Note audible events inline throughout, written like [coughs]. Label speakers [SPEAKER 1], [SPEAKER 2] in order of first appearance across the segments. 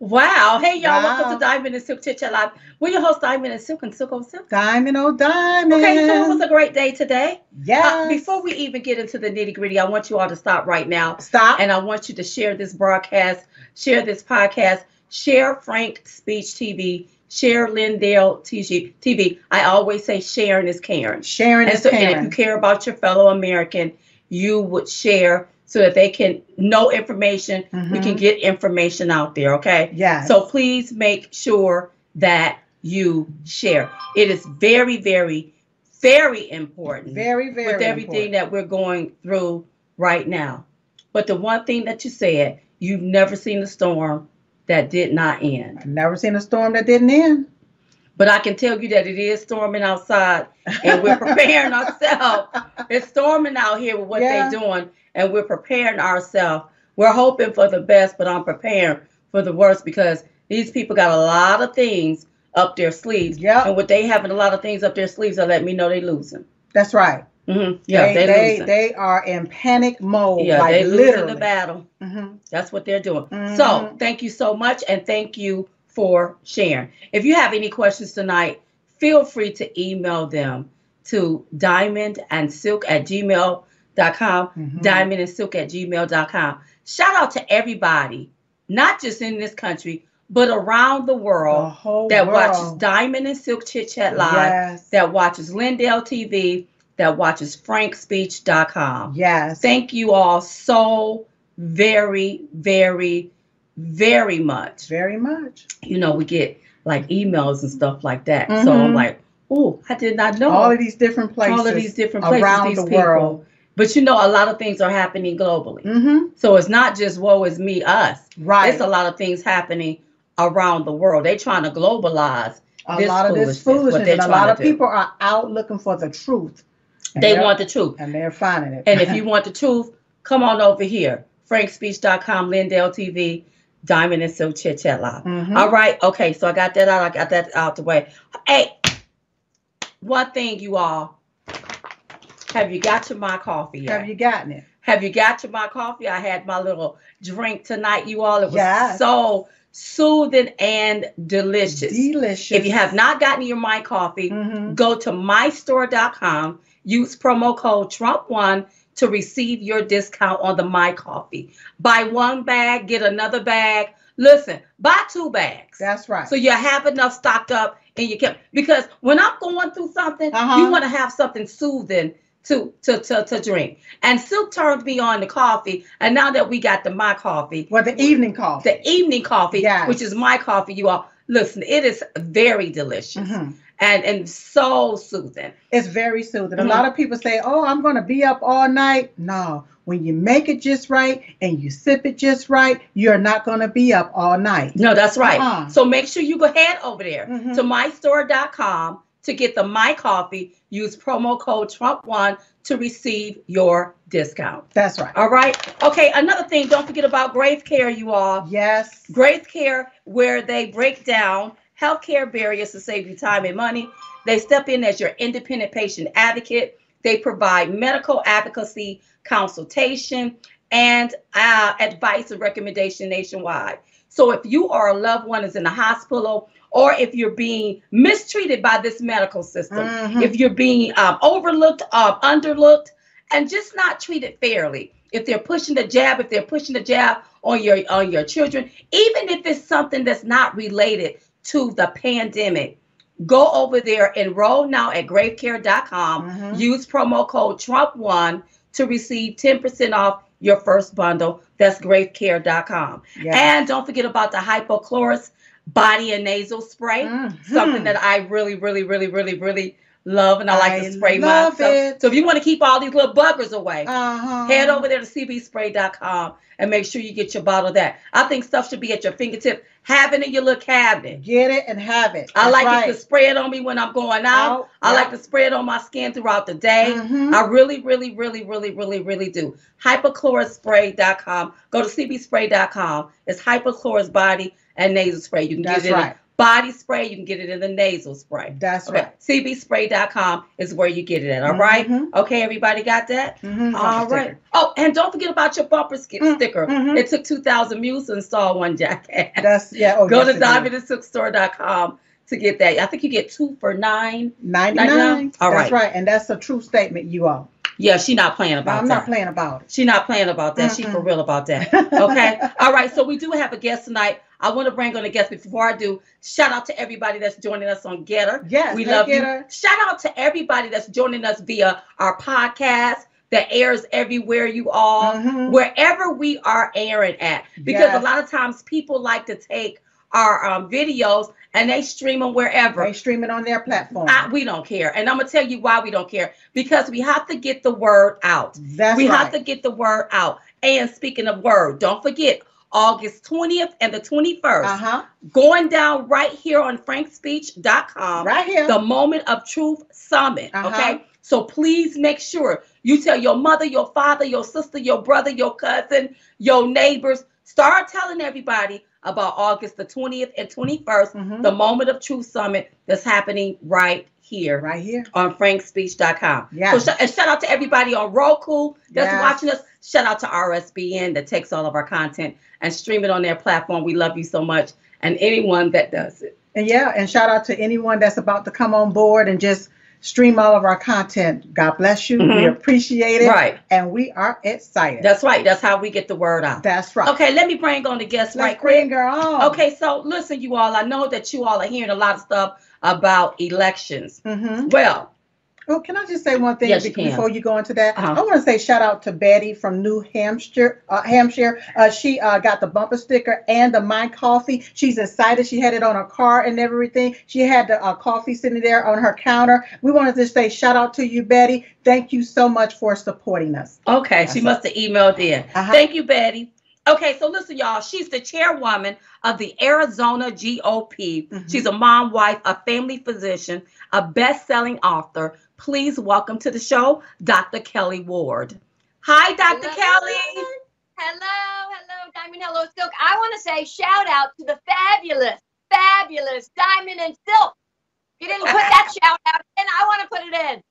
[SPEAKER 1] Wow. Hey, y'all.
[SPEAKER 2] Wow.
[SPEAKER 1] Welcome to Diamond and Silk Chit Chat Live. We're your host, Diamond and Silk and Silk on Silk.
[SPEAKER 2] Diamond, oh diamond.
[SPEAKER 1] Okay, so it was a great day today.
[SPEAKER 2] Yeah.
[SPEAKER 1] Uh, before we even get into the nitty gritty, I want you all to stop right now
[SPEAKER 2] stop.
[SPEAKER 1] and I want you to share this broadcast, share this podcast, share Frank Speech TV, share Lindell TV. I always say sharing is caring.
[SPEAKER 2] Sharon
[SPEAKER 1] And
[SPEAKER 2] is
[SPEAKER 1] so, and if you care about your fellow American, you would share so that they can know information. We
[SPEAKER 2] Mhm.
[SPEAKER 1] can get information out there. Okay.
[SPEAKER 2] Yeah.
[SPEAKER 1] So please make sure that you share. It is very, very, very important
[SPEAKER 2] very, very
[SPEAKER 1] with everything that we're going through right now. But the one thing that you said, you've never seen a storm that did not end.
[SPEAKER 2] I've never seen a storm that didn't end.
[SPEAKER 1] But I can tell you that it is storming outside and we're [laughs] preparing ourselves. It's storming out here with what
[SPEAKER 2] Yeah.
[SPEAKER 1] they're doing and we're preparing ourselves. We're hoping for the best, but I'm preparing for the worst because these people got a lot of things up their sleeves.
[SPEAKER 2] Yeah.
[SPEAKER 1] And with they having a lot of things up their sleeves, they let me know they losing.
[SPEAKER 2] That's right.
[SPEAKER 1] hmm Yeah,
[SPEAKER 2] they,
[SPEAKER 1] they,
[SPEAKER 2] they, are in panic mode.
[SPEAKER 1] yeah,
[SPEAKER 2] like
[SPEAKER 1] they losing the battle.
[SPEAKER 2] hmm
[SPEAKER 1] That's what they're doing.
[SPEAKER 2] Mhm.
[SPEAKER 1] So thank you so much and thank you for sharing. If you have any questions tonight, feel free to email them to diamond and silk at gmail.com.
[SPEAKER 2] Mhm.
[SPEAKER 1] Diamond and silk at gmail.com. Shout out to everybody, not just in this country, but around the
[SPEAKER 2] The
[SPEAKER 1] world
[SPEAKER 2] whole
[SPEAKER 1] that
[SPEAKER 2] world.
[SPEAKER 1] watches Diamond and Silk Chit Chat Live,
[SPEAKER 2] Yes.
[SPEAKER 1] that watches Lindell TV, that watches frankspeech.com.
[SPEAKER 2] yes.
[SPEAKER 1] Thank you all so very, very, very much.
[SPEAKER 2] very much.
[SPEAKER 1] You know, we get like emails and stuff like that. So I'm
[SPEAKER 2] Mhm.
[SPEAKER 1] like, oh, I did not know
[SPEAKER 2] All of these different places.
[SPEAKER 1] all of these different places,
[SPEAKER 2] around
[SPEAKER 1] these
[SPEAKER 2] the
[SPEAKER 1] people.
[SPEAKER 2] world.
[SPEAKER 1] But you know, a lot of things are happening globally.
[SPEAKER 2] hmm
[SPEAKER 1] So it's not just woe is me, us.
[SPEAKER 2] Right.
[SPEAKER 1] It's a lot of things happening around the world. They're trying to globalize.
[SPEAKER 2] a
[SPEAKER 1] this
[SPEAKER 2] lot of this
[SPEAKER 1] foolishness, what
[SPEAKER 2] foolishness,
[SPEAKER 1] they're
[SPEAKER 2] and a lot of
[SPEAKER 1] do.
[SPEAKER 2] people are out looking for the truth.
[SPEAKER 1] They want the truth.
[SPEAKER 2] and they're finding it.
[SPEAKER 1] And if [laughs] you want the truth, come on over here. FrankSpeech.com, Lindell TV, Diamond and Silk Chit Chat Live.
[SPEAKER 2] Mhm.
[SPEAKER 1] All right. Okay. So I got that out. I got that out the way. Hey, one thing, you all. Have you got your my coffee yet?
[SPEAKER 2] have you gotten it?
[SPEAKER 1] Have you got your my coffee? I had my little drink tonight, you all. It was
[SPEAKER 2] Yes.
[SPEAKER 1] so soothing and delicious.
[SPEAKER 2] Delicious.
[SPEAKER 1] If you have not gotten your my coffee,
[SPEAKER 2] Mhm.
[SPEAKER 1] go to mystore.com, use promo code Trump1 to receive your discount on the My Coffee. Buy one bag, get another bag. Listen, buy two bags.
[SPEAKER 2] That's right.
[SPEAKER 1] So you have enough stocked up and you can because when I'm going through something,
[SPEAKER 2] Uh-huh.
[SPEAKER 1] you want to have something soothing to, to to to drink. And Silk turned me on the coffee, and now that we got the my coffee,
[SPEAKER 2] well, the evening coffee.
[SPEAKER 1] the evening coffee,
[SPEAKER 2] Yes.
[SPEAKER 1] which is my coffee, you all listen, it is very delicious
[SPEAKER 2] Mhm.
[SPEAKER 1] and and so soothing.
[SPEAKER 2] It's very soothing.
[SPEAKER 1] Mhm.
[SPEAKER 2] A lot of people say, "Oh, I'm going to be up all night." No, when you make it just right and you sip it just right, you're not going to be up all night.
[SPEAKER 1] No, that's right.
[SPEAKER 2] Uh-uh.
[SPEAKER 1] So make sure you go head over there
[SPEAKER 2] Mhm.
[SPEAKER 1] to mystore.com to get the my coffee. Use promo code Trump1 to receive your discount.
[SPEAKER 2] That's right.
[SPEAKER 1] All right. Okay. Another thing, don't forget about Grave Care, you all.
[SPEAKER 2] Yes.
[SPEAKER 1] Grave Care, where they break down healthcare barriers to save you time and money. They step in as your independent patient advocate. They provide medical advocacy, consultation, and uh, advice and recommendation nationwide. So if you or a loved one is in the hospital, or if you're being mistreated by this medical system,
[SPEAKER 2] Mhm.
[SPEAKER 1] if you're being um, overlooked, um, underlooked, and just not treated fairly. If they're pushing the jab, if they're pushing the jab on your on your children, even if it's something that's not related to the pandemic, go over there, enroll now at gravecare.com.
[SPEAKER 2] Mhm.
[SPEAKER 1] Use promo code Trump1 to receive 10% off your first bundle. That's gravecare.com.
[SPEAKER 2] Yes.
[SPEAKER 1] And don't forget about the hypochlorous body and nasal spray
[SPEAKER 2] Mhm.
[SPEAKER 1] something that I really, really, really, really, really love, and I like
[SPEAKER 2] I
[SPEAKER 1] to spray myself.
[SPEAKER 2] it.
[SPEAKER 1] So if you want to keep all these little buggers away,
[SPEAKER 2] Uh-huh.
[SPEAKER 1] head over there to cbspray.com and make sure you get your bottle of that. I think stuff should be at your fingertip. Have it in your little cabinet.
[SPEAKER 2] Get it and have it.
[SPEAKER 1] I like
[SPEAKER 2] right.
[SPEAKER 1] it to spray it on me when I'm going out.
[SPEAKER 2] Out,
[SPEAKER 1] I
[SPEAKER 2] yeah.
[SPEAKER 1] like to spray it on my skin throughout the day.
[SPEAKER 2] Mhm.
[SPEAKER 1] I really, really, really, really, really, really do. Hypochlorspray.com. Go to cbspray.com. It's hypochlorous body and nasal spray. You can
[SPEAKER 2] That's
[SPEAKER 1] get it
[SPEAKER 2] right.
[SPEAKER 1] in body spray, you can get it in the nasal spray.
[SPEAKER 2] That's
[SPEAKER 1] Okay,
[SPEAKER 2] right.
[SPEAKER 1] cbspray.com is where you get it at. All right.
[SPEAKER 2] Mhm.
[SPEAKER 1] Okay, everybody got that?
[SPEAKER 2] Mhm.
[SPEAKER 1] All right.
[SPEAKER 2] sticker.
[SPEAKER 1] Oh, and don't forget about your bumper sk-
[SPEAKER 2] Mm,
[SPEAKER 1] sticker. It took 2,000 views to install one, jacket.
[SPEAKER 2] That's yeah. Oh, [laughs]
[SPEAKER 1] Go
[SPEAKER 2] yes,
[SPEAKER 1] to diamondandsilkstore.com to get that. I think you get two for nine.
[SPEAKER 2] 99.
[SPEAKER 1] All
[SPEAKER 2] That's
[SPEAKER 1] right.
[SPEAKER 2] right. And that's a true statement, you all.
[SPEAKER 1] Yeah, she not playing about
[SPEAKER 2] I'm
[SPEAKER 1] that.
[SPEAKER 2] not playing about it.
[SPEAKER 1] She not playing about that. She for real about that. [laughs] Okay. All right. So we do have a guest tonight. I want to bring on a guest. Before I do, shout out to everybody that's joining us on GETTR.
[SPEAKER 2] Yes,
[SPEAKER 1] we love
[SPEAKER 2] GETTR.
[SPEAKER 1] you. Shout out to everybody that's joining us via our podcast that airs everywhere you are,
[SPEAKER 2] Mhm.
[SPEAKER 1] wherever we are airing at. Because
[SPEAKER 2] Yes.
[SPEAKER 1] a lot of times people like to take our um, videos and they stream them wherever.
[SPEAKER 2] They stream it on their platform.
[SPEAKER 1] I, we don't care. And I'm going to tell you why we don't care. Because we have to get the word out.
[SPEAKER 2] That's
[SPEAKER 1] we
[SPEAKER 2] right.
[SPEAKER 1] have to get the word out. And speaking of word, don't forget August 20th and the 21st,
[SPEAKER 2] Uh-huh.
[SPEAKER 1] going down right here on frankspeech.com,
[SPEAKER 2] Right here.
[SPEAKER 1] the Moment of Truth Summit.
[SPEAKER 2] Uh-huh.
[SPEAKER 1] Okay. So please make sure you tell your mother, your father, your sister, your brother, your cousin, your neighbors. Start telling everybody about August the 20th and 21st,
[SPEAKER 2] Mhm.
[SPEAKER 1] the Moment of Truth Summit that's happening right here
[SPEAKER 2] right here.
[SPEAKER 1] on frankspeech.com.
[SPEAKER 2] Yes.
[SPEAKER 1] So sh- and shout out to everybody on Roku that's
[SPEAKER 2] Yes.
[SPEAKER 1] watching us. Shout out to RSBN that takes all of our content and stream it on their platform. We love you so much. And anyone that does it.
[SPEAKER 2] And yeah, and shout out to anyone that's about to come on board and just stream all of our content. God bless you. We
[SPEAKER 1] Mhm.
[SPEAKER 2] appreciate it.
[SPEAKER 1] Right.
[SPEAKER 2] And we are excited.
[SPEAKER 1] That's right. That's how we get the word out.
[SPEAKER 2] That's right.
[SPEAKER 1] Okay, let me bring on the guest
[SPEAKER 2] Let's
[SPEAKER 1] right quick.
[SPEAKER 2] her on.
[SPEAKER 1] Okay, so listen, you all. I know that you all are hearing a lot of stuff about elections.
[SPEAKER 2] Mm-hmm.
[SPEAKER 1] Well,
[SPEAKER 2] Oh, can I just say one thing
[SPEAKER 1] Yes,
[SPEAKER 2] be-
[SPEAKER 1] can.
[SPEAKER 2] before you go into that?
[SPEAKER 1] Uh-huh.
[SPEAKER 2] I want to say shout out to Betty from New Hampshire. Uh, Hampshire. Uh, she uh, got the bumper sticker and the My Coffee. She's excited. She had it on her car and everything. She had the uh, coffee sitting there on her counter. We wanted to say shout out to you, Betty. Thank you so much for supporting us.
[SPEAKER 1] okay, she must have emailed in.
[SPEAKER 2] Uh-huh.
[SPEAKER 1] Thank you, Betty. Okay, so listen, y'all. She's the chairwoman of the Arizona GOP.
[SPEAKER 2] Mhm.
[SPEAKER 1] She's a mom, wife, a family physician, a best-selling author. Please welcome to the show, Dr. Kelli Ward. Hi, Dr.
[SPEAKER 3] Hello.
[SPEAKER 1] Kelli.
[SPEAKER 3] Hello, hello, Diamond Hello Silk. I want to say shout out to the fabulous, fabulous Diamond and Silk. You didn't put that [laughs] shout out in. I want to put it in.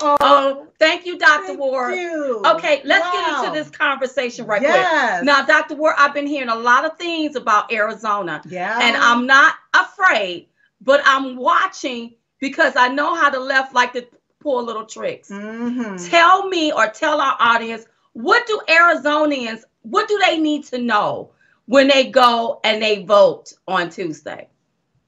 [SPEAKER 1] Oh, thank you, Dr.
[SPEAKER 2] thank
[SPEAKER 1] Ward.
[SPEAKER 2] you.
[SPEAKER 1] Okay, let's get into this conversation right quick. Now, Dr. Ward, I've been hearing a lot of things about Arizona.
[SPEAKER 2] yeah.
[SPEAKER 1] and I'm not afraid, but I'm watching because I know how the left like to pull little tricks.
[SPEAKER 2] Mhm.
[SPEAKER 1] Tell me or tell our audience what do Arizonians what do they need to know when they go and they vote on Tuesday?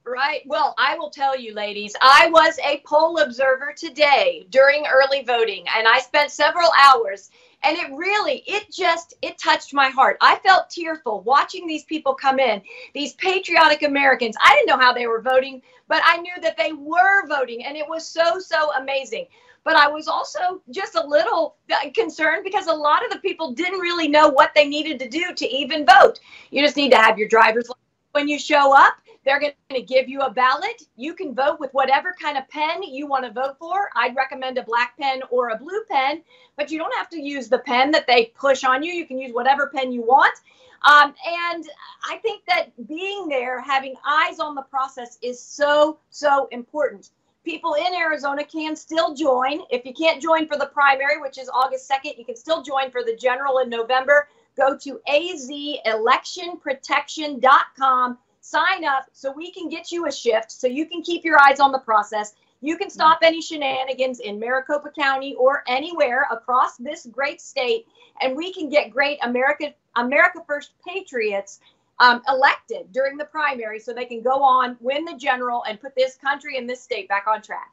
[SPEAKER 3] Right. Well, I will tell you, ladies, I was a poll observer today during early voting, and I spent several hours. And it really, it just, it touched my heart. I felt tearful watching these people come in, these patriotic Americans. I didn't know how they were voting, but I knew that they were voting, and it was so, so amazing. But I was also just a little concerned because a lot of the people didn't really know what they needed to do to even vote. You just need to have your driver's license when you show up. They're going to give you a ballot. You can vote with whatever kind of pen you want to vote for. I'd recommend a black pen or a blue pen, but you don't have to use the pen that they push on you. You can use whatever pen you want. Um, and I think that being there, having eyes on the process is so, so important. People in Arizona can still join. If you can't join for the primary, which is August 2nd, you can still join for the general in November. Go to azelectionprotection.com sign up so we can get you a shift so you can keep your eyes on the process. You can stop any shenanigans in Maricopa County or anywhere across this great state, and we can get great America America First patriots um, elected during the primary so they can go on, win the general, and put this country and this state back on track.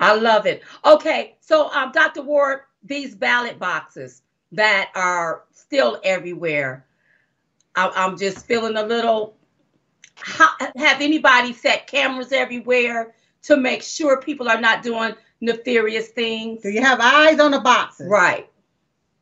[SPEAKER 1] I love it. Okay, so um, Dr. Ward, these ballot boxes that are still everywhere, I, I'm just feeling a little. How, have anybody set cameras everywhere to make sure people are not doing nefarious things?
[SPEAKER 2] Do you have eyes on the boxes?
[SPEAKER 1] Right.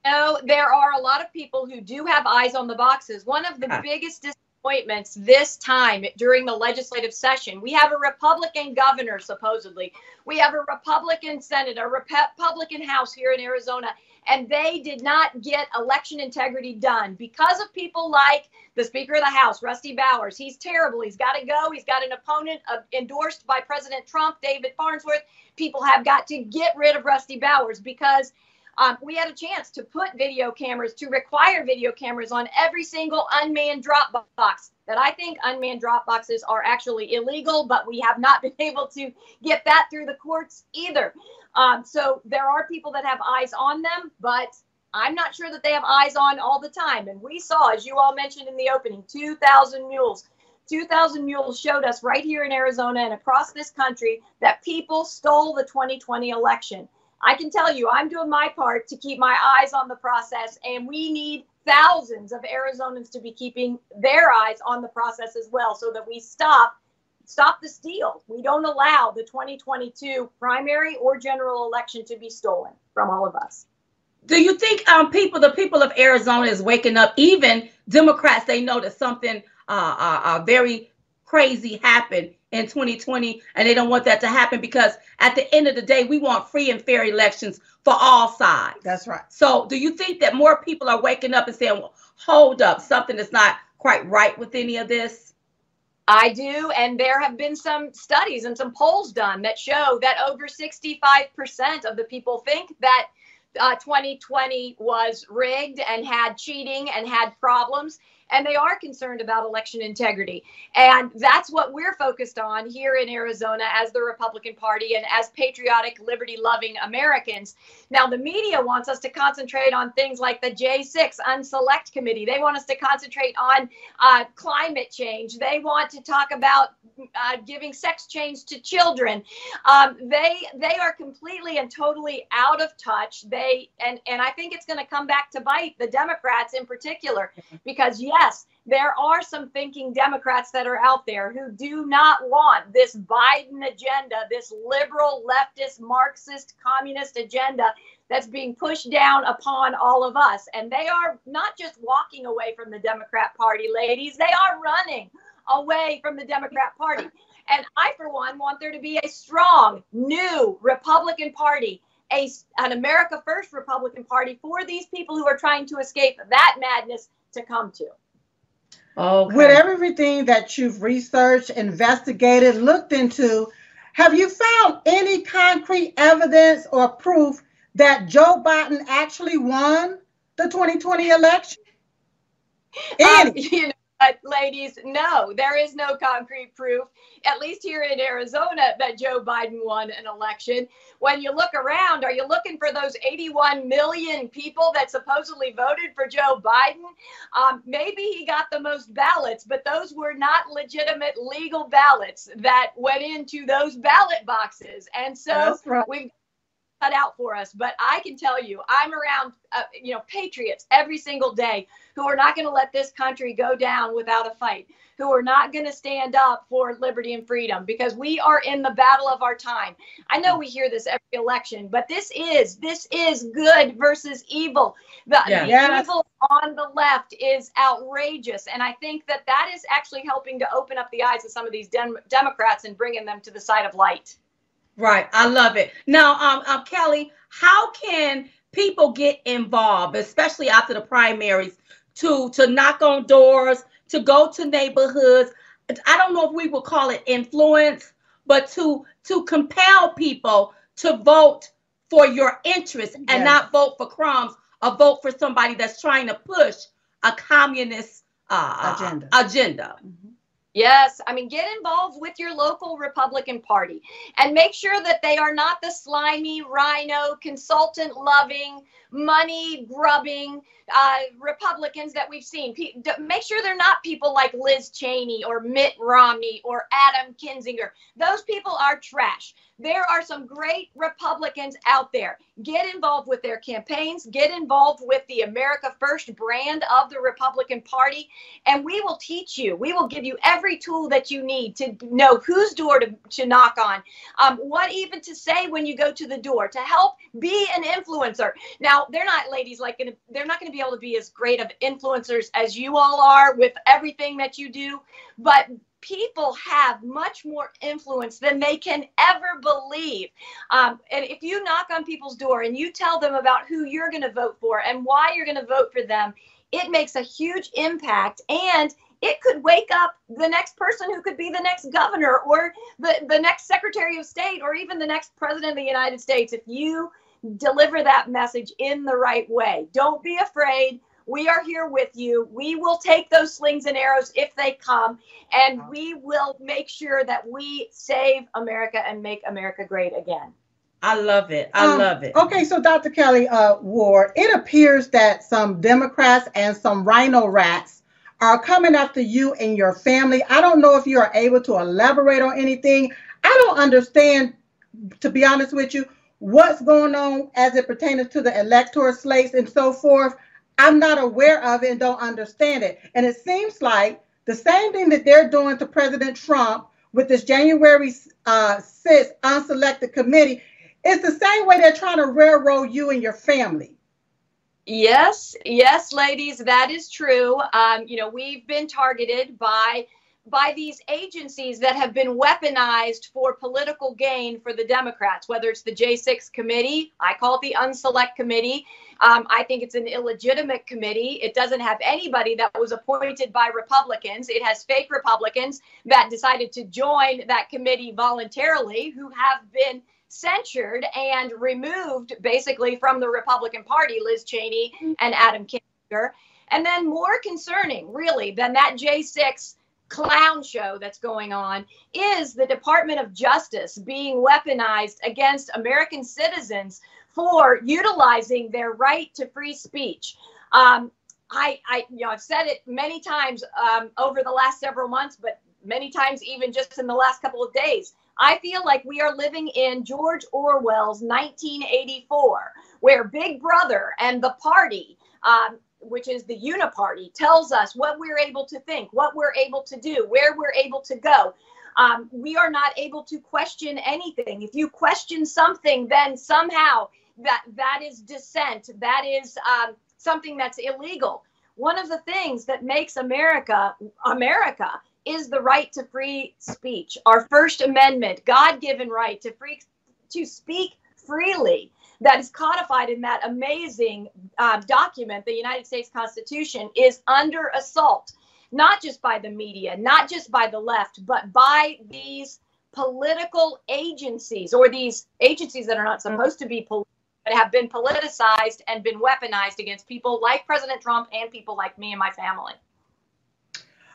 [SPEAKER 3] No, there are a lot of people who do have eyes on the boxes. One of the
[SPEAKER 1] Ah.
[SPEAKER 3] biggest disappointments this time during the legislative session, we have a Republican governor, supposedly. We have a Republican Senate, a Republican House here in Arizona, and they did not get election integrity done because of people like the Speaker of the House, Rusty Bowers. He's terrible. He's got to go. He's got an opponent uh, endorsed by President Trump, David Farnsworth. People have got to get rid of Rusty Bowers because um, we had a chance to put video cameras, to require video cameras on every single unmanned drop box. That I think unmanned drop boxes are actually illegal, but we have not [laughs] been able to get that through the courts either. Um, so there are people that have eyes on them, but I'm not sure that they have eyes on all the time. And we saw, as you all mentioned in the opening, 2,000 mules. 2,000 mules showed us right here in Arizona and across this country that people stole the 2020 election. I can tell you, I'm doing my part to keep my eyes on the process, and we need thousands of Arizonans to be keeping their eyes on the process as well, so that we stop stop the steal. We don't allow the 2022 primary or general election to be stolen from all of us.
[SPEAKER 1] Do you think um, people, the people of Arizona, is waking up? Even Democrats, they know that something uh, uh, uh, very crazy happened in 2020 and they don't want that to happen because at the end of the day we want free and fair elections for all sides.
[SPEAKER 2] That's right.
[SPEAKER 1] So do you think that more people are waking up and saying well, hold up something is not quite right with any of this?
[SPEAKER 3] I do, and there have been some studies and some polls done that show that over 65% of the people think that uh, 2020 was rigged and had cheating and had problems and they are concerned about election integrity. And that's what we're focused on here in Arizona as the Republican Party and as patriotic, liberty loving Americans. Now, the media wants us to concentrate on things like the J6 Unselect Committee. They want us to concentrate on uh, climate change. They want to talk about uh, giving sex change to children. Um, they they are completely and totally out of touch. They and and I think it's going to come back to bite the Democrats in particular because yes, there are some thinking Democrats that are out there who do not want this Biden agenda, this liberal, leftist, Marxist, communist agenda that's being pushed down upon all of us. And they are not just walking away from the Democrat Party, ladies, they are running away from the Democrat Party. And I, for one, want there to be a strong, new Republican Party, a, an America First Republican Party for these people who are trying to escape that madness to come to.
[SPEAKER 2] Okay. With everything that you've researched, investigated, looked into, have you found any concrete evidence or proof that Joe Biden actually won the 2020 election?
[SPEAKER 3] Um, [laughs] you know, but, ladies, no, there is no concrete proof, at least here in Arizona, that Joe Biden won an election. When you look around, are you looking for those 81 million people that supposedly voted for Joe Biden? Um, maybe he got the most ballots, but those were not legitimate legal ballots that went into those ballot boxes. And so right. we've out for us. But I can tell you, I'm around, uh, you know, patriots every single day who are not going to let this country go down without a fight, who are not going to stand up for liberty and freedom because we are in the battle of our time. I know we hear this every election, but this is this is good versus evil. The, yeah. the yes. evil on the left is outrageous, and I think that that is actually helping to open up the eyes of some of these dem- Democrats and bringing them to the side of light.
[SPEAKER 1] Right. I love it. Now, um, um, Kelli, how can people get involved, especially after the primaries, to to knock on doors, to go to neighborhoods? I don't know if we would call it influence, but to to compel people to vote for your interest and yes. not vote for crumbs or vote for somebody that's trying to push a communist uh, agenda. agenda. Mm-hmm.
[SPEAKER 3] Yes, I mean, get involved with your local Republican Party and make sure that they are not the slimy, rhino, consultant loving, money grubbing uh, Republicans that we've seen. make sure they're not people like Liz Cheney or Mitt Romney or Adam Kinzinger. Those people are trash. There are some great Republicans out there. Get involved with their campaigns, get involved with the America First brand of the Republican Party, and we will teach you. We will give you every tool that you need to know whose door to, to knock on, um, what even to say when you go to the door, to help be an influencer. Now, they're not ladies like they're not going to be able to be as great of influencers as you all are with everything that you do, but people have much more influence than they can ever believe. Um, and if you knock on people's door and you tell them about who you're going to vote for and why you're going to vote for them, it makes a huge impact and it could wake up the next person who could be the next governor or the, the next secretary of state or even the next president of the United States if you deliver that message in the right way. Don't be afraid. We are here with you. We will take those slings and arrows if they come, and we will make sure that we save America and make America great again.
[SPEAKER 1] I love it. I um, love it.
[SPEAKER 2] Okay, so Dr. Kelli uh, Ward, it appears that some Democrats and some rhino rats are coming after you and your family. I don't know if you are able to elaborate on anything. I don't understand, to be honest with you, what's going on as it pertains to the electoral slates and so forth. I'm not aware of it and don't understand it. And it seems like the same thing that they're doing to President Trump with this January uh, 6th unselected committee is the same way they're trying to railroad you and your family.
[SPEAKER 3] Yes, yes, ladies, that is true. Um, you know, we've been targeted by by these agencies that have been weaponized for political gain for the Democrats, whether it's the J6 committee, I call it the Unselect Committee. Um, I think it's an illegitimate committee. It doesn't have anybody that was appointed by Republicans. It has fake Republicans that decided to join that committee voluntarily who have been censured and removed basically from the Republican Party, Liz Cheney and Adam Kinzinger. And then more concerning, really, than that J6 clown show that's going on is the Department of Justice being weaponized against American citizens for utilizing their right to free speech. Um, I, I, you know, I've said it many times um, over the last several months, but many times even just in the last couple of days. I feel like we are living in George Orwell's 1984, where Big Brother and the party um, which is the uniparty, tells us what we're able to think, what we're able to do, where we're able to go. Um, we are not able to question anything. If you question something, then somehow that that is dissent. That is um, something that's illegal. One of the things that makes America America is the right to free speech. Our First Amendment, God-given right to free to speak freely that is codified in that amazing uh, document, the United States Constitution, is under assault, not just by the media, not just by the left, but by these political agencies or these agencies that are not supposed to be political but have been politicized and been weaponized against people like President Trump and people like me and my family.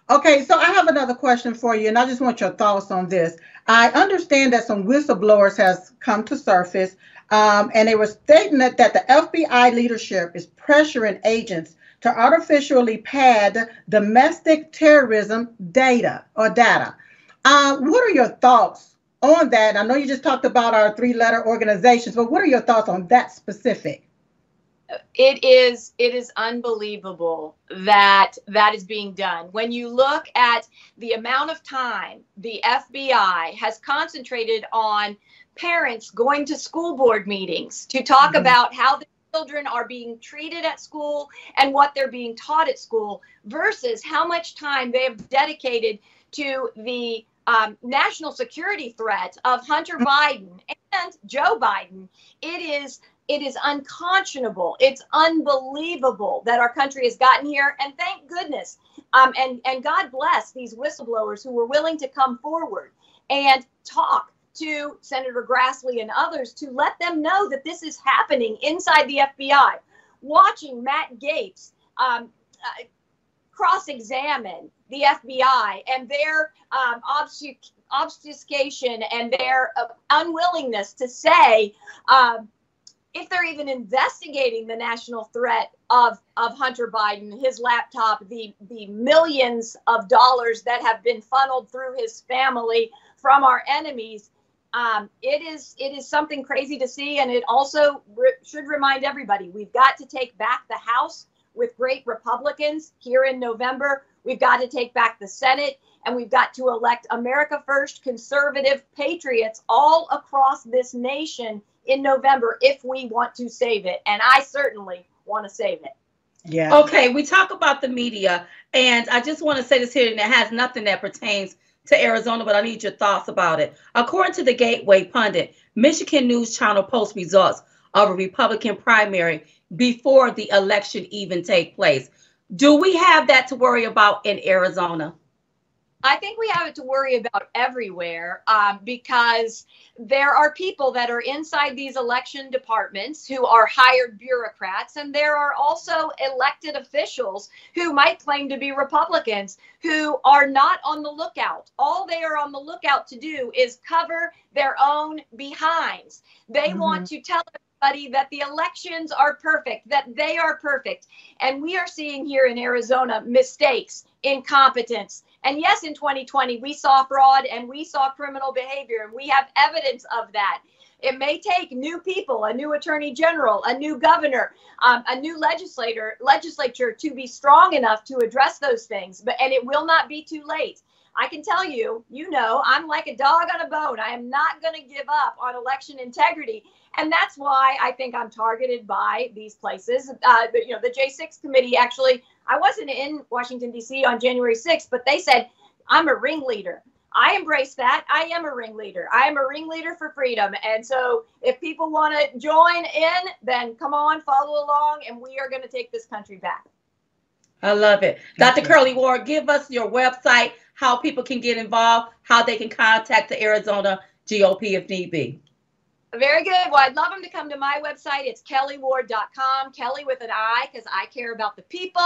[SPEAKER 2] Okay, so I have another question for you, and I just want your thoughts on this. I understand that some whistleblowers has come to surface um, and they were stating that, that the FBI leadership is pressuring agents to artificially pad domestic terrorism data or data. Uh, what are your thoughts on that? I know you just talked about our three letter organizations, but what are your thoughts on that specific?
[SPEAKER 3] it is it is unbelievable that that is being done when you look at the amount of time the FBI has concentrated on parents going to school board meetings to talk mm-hmm. about how the children are being treated at school and what they're being taught at school versus how much time they have dedicated to the um, national security threat of Hunter mm-hmm. Biden and Joe Biden. It is it is unconscionable. It's unbelievable that our country has gotten here, and thank goodness. Um, and and God bless these whistleblowers who were willing to come forward and talk to Senator Grassley and others to let them know that this is happening inside the FBI. Watching Matt Gaetz um, uh, cross examine the FBI and their um, obfuscation and their uh, unwillingness to say um, if they're even investigating the national threat of, of Hunter Biden, his laptop, the, the millions of dollars that have been funneled through his family from our enemies, um, it is it is something crazy to see, and it also re- should remind everybody we've got to take back the House with great Republicans here in November. We've got to take back the Senate, and we've got to elect America First conservative patriots all across this nation in November if we want to save it. And I certainly want to save it.
[SPEAKER 1] Yeah. Okay, we talk about the media, and I just want to say this here, and it has nothing that pertains to Arizona, but I need your thoughts about it. According to the Gateway Pundit, Michigan News Channel posts results of a Republican primary before the election even take place. Do we have that to worry about in Arizona?
[SPEAKER 3] I think we have it to worry about everywhere um, because there are people that are inside these election departments who are hired bureaucrats, and there are also elected officials who might claim to be Republicans who are not on the lookout. All they are on the lookout to do is cover their own behinds. They mm-hmm. want to tell everybody that the elections are perfect, that they are perfect. And we are seeing here in Arizona mistakes, incompetence, and yes, in 2020, we saw fraud and we saw criminal behavior, and we have evidence of that. It may take new people, a new attorney general, a new governor, um, a new legislator, legislature to be strong enough to address those things. But and it will not be too late. I can tell you, you know, I'm like a dog on a bone. I am not going to give up on election integrity. And that's why I think I'm targeted by these places. Uh, you know, the J6 committee actually, I wasn't in Washington, D.C. on January 6th, but they said, I'm a ringleader. I embrace that. I am a ringleader. I am a ringleader for freedom. And so if people want to join in, then come on, follow along, and we are going to take this country back.
[SPEAKER 1] I love it. Dr. Kelli Ward, give us your website, how people can get involved, how they can contact the Arizona GOP if need be.
[SPEAKER 3] Very good. Well, I'd love them to come to my website. It's kelliward.com, Kelli with an I, because I care about the people.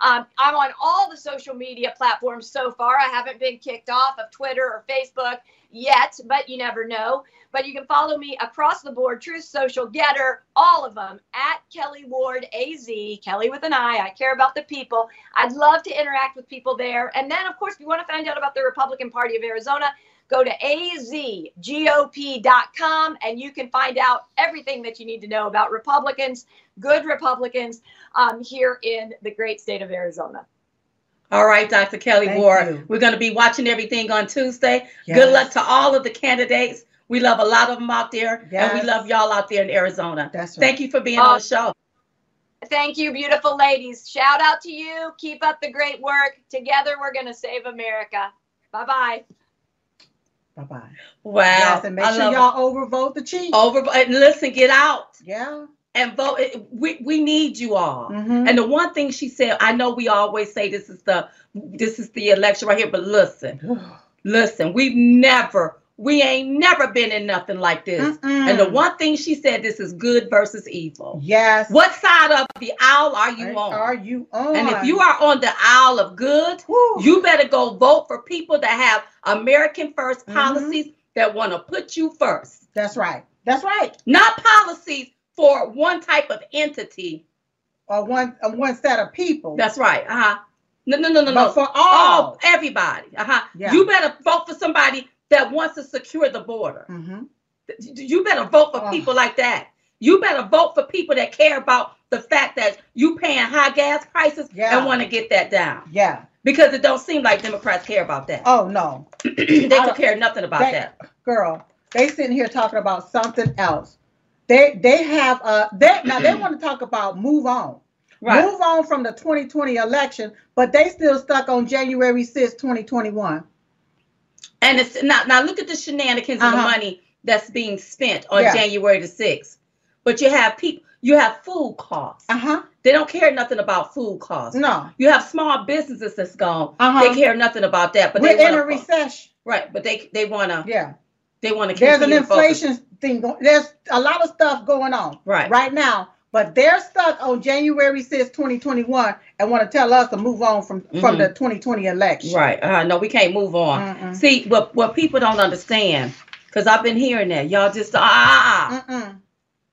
[SPEAKER 3] Um, I'm on all the social media platforms so far. I haven't been kicked off of Twitter or Facebook yet, but you never know. But you can follow me across the board, Truth Social, GETTR, all of them at Kelli Ward AZ, Kelli with an I. I care about the people. I'd love to interact with people there. And then, of course, if you want to find out about the Republican Party of Arizona, go to azgop.com and you can find out everything that you need to know about Republicans, good Republicans um, here in the great state of Arizona.
[SPEAKER 1] All right, Dr. Kelli Thank Ward. You. We're going to be watching everything on Tuesday. Yes. Good luck to all of the candidates. We love a lot of them out there, yes. and we love y'all out there in Arizona. That's right. Thank you for being on the show.
[SPEAKER 3] Thank you, beautiful ladies. Shout out to you. Keep up the great work. Together, we're going to save America. Bye bye.
[SPEAKER 2] Bye bye.
[SPEAKER 1] Wow. Yes,
[SPEAKER 2] and make I sure y'all it. overvote the chief.
[SPEAKER 1] Over and listen, get out.
[SPEAKER 2] Yeah.
[SPEAKER 1] And vote. We we need you all. Mm-hmm. And the one thing she said, I know we always say this is the this is the election right here, but listen, [sighs] listen, we've never we ain't never been in nothing like this. Mm-mm. And the one thing she said, this is good versus evil.
[SPEAKER 2] Yes.
[SPEAKER 1] What side of the aisle are you on?
[SPEAKER 2] Are you on?
[SPEAKER 1] And if you are on the aisle of good, Woo. you better go vote for people that have American first mm-hmm. policies mm-hmm. that want to put you first.
[SPEAKER 2] That's right. That's right.
[SPEAKER 1] Not policies for one type of entity
[SPEAKER 2] or one uh, one set of people.
[SPEAKER 1] That's right. Uh huh. No, no, no, no,
[SPEAKER 2] but
[SPEAKER 1] no.
[SPEAKER 2] For all, all
[SPEAKER 1] everybody. Uh huh. Yeah. You better vote for somebody that wants to secure the border. Mm-hmm. You better vote for oh. people like that. You better vote for people that care about the fact that you paying high gas prices yeah. and want to get that down.
[SPEAKER 2] Yeah.
[SPEAKER 1] Because it don't seem like Democrats care about that.
[SPEAKER 2] Oh no. [clears throat]
[SPEAKER 1] they don't care nothing about they, that.
[SPEAKER 2] Girl, they sitting here talking about something else. They they have uh they now they want to talk about move on. Right. Move on from the 2020 election, but they still stuck on January 6, 2021.
[SPEAKER 1] And it's now now look at the shenanigans uh-huh. and the money that's being spent on yeah. January the 6th. But you have people you have food costs.
[SPEAKER 2] Uh-huh.
[SPEAKER 1] They don't care nothing about food costs.
[SPEAKER 2] No.
[SPEAKER 1] You have small businesses that's gone. Uh-huh. They care nothing about that. But
[SPEAKER 2] We're
[SPEAKER 1] they
[SPEAKER 2] in a recession.
[SPEAKER 1] Right. But they they wanna
[SPEAKER 2] yeah.
[SPEAKER 1] They want to
[SPEAKER 2] There's an inflation thing going there's a lot of stuff going on
[SPEAKER 1] right
[SPEAKER 2] right now. But they're stuck on January 6, 2021, and want to tell us to move on from, mm-hmm. from the 2020 election.
[SPEAKER 1] Right. Uh, no, we can't move on. Mm-mm. See, what, what people don't understand, because I've been hearing that. Y'all just, ah. ah, ah. Mm-mm.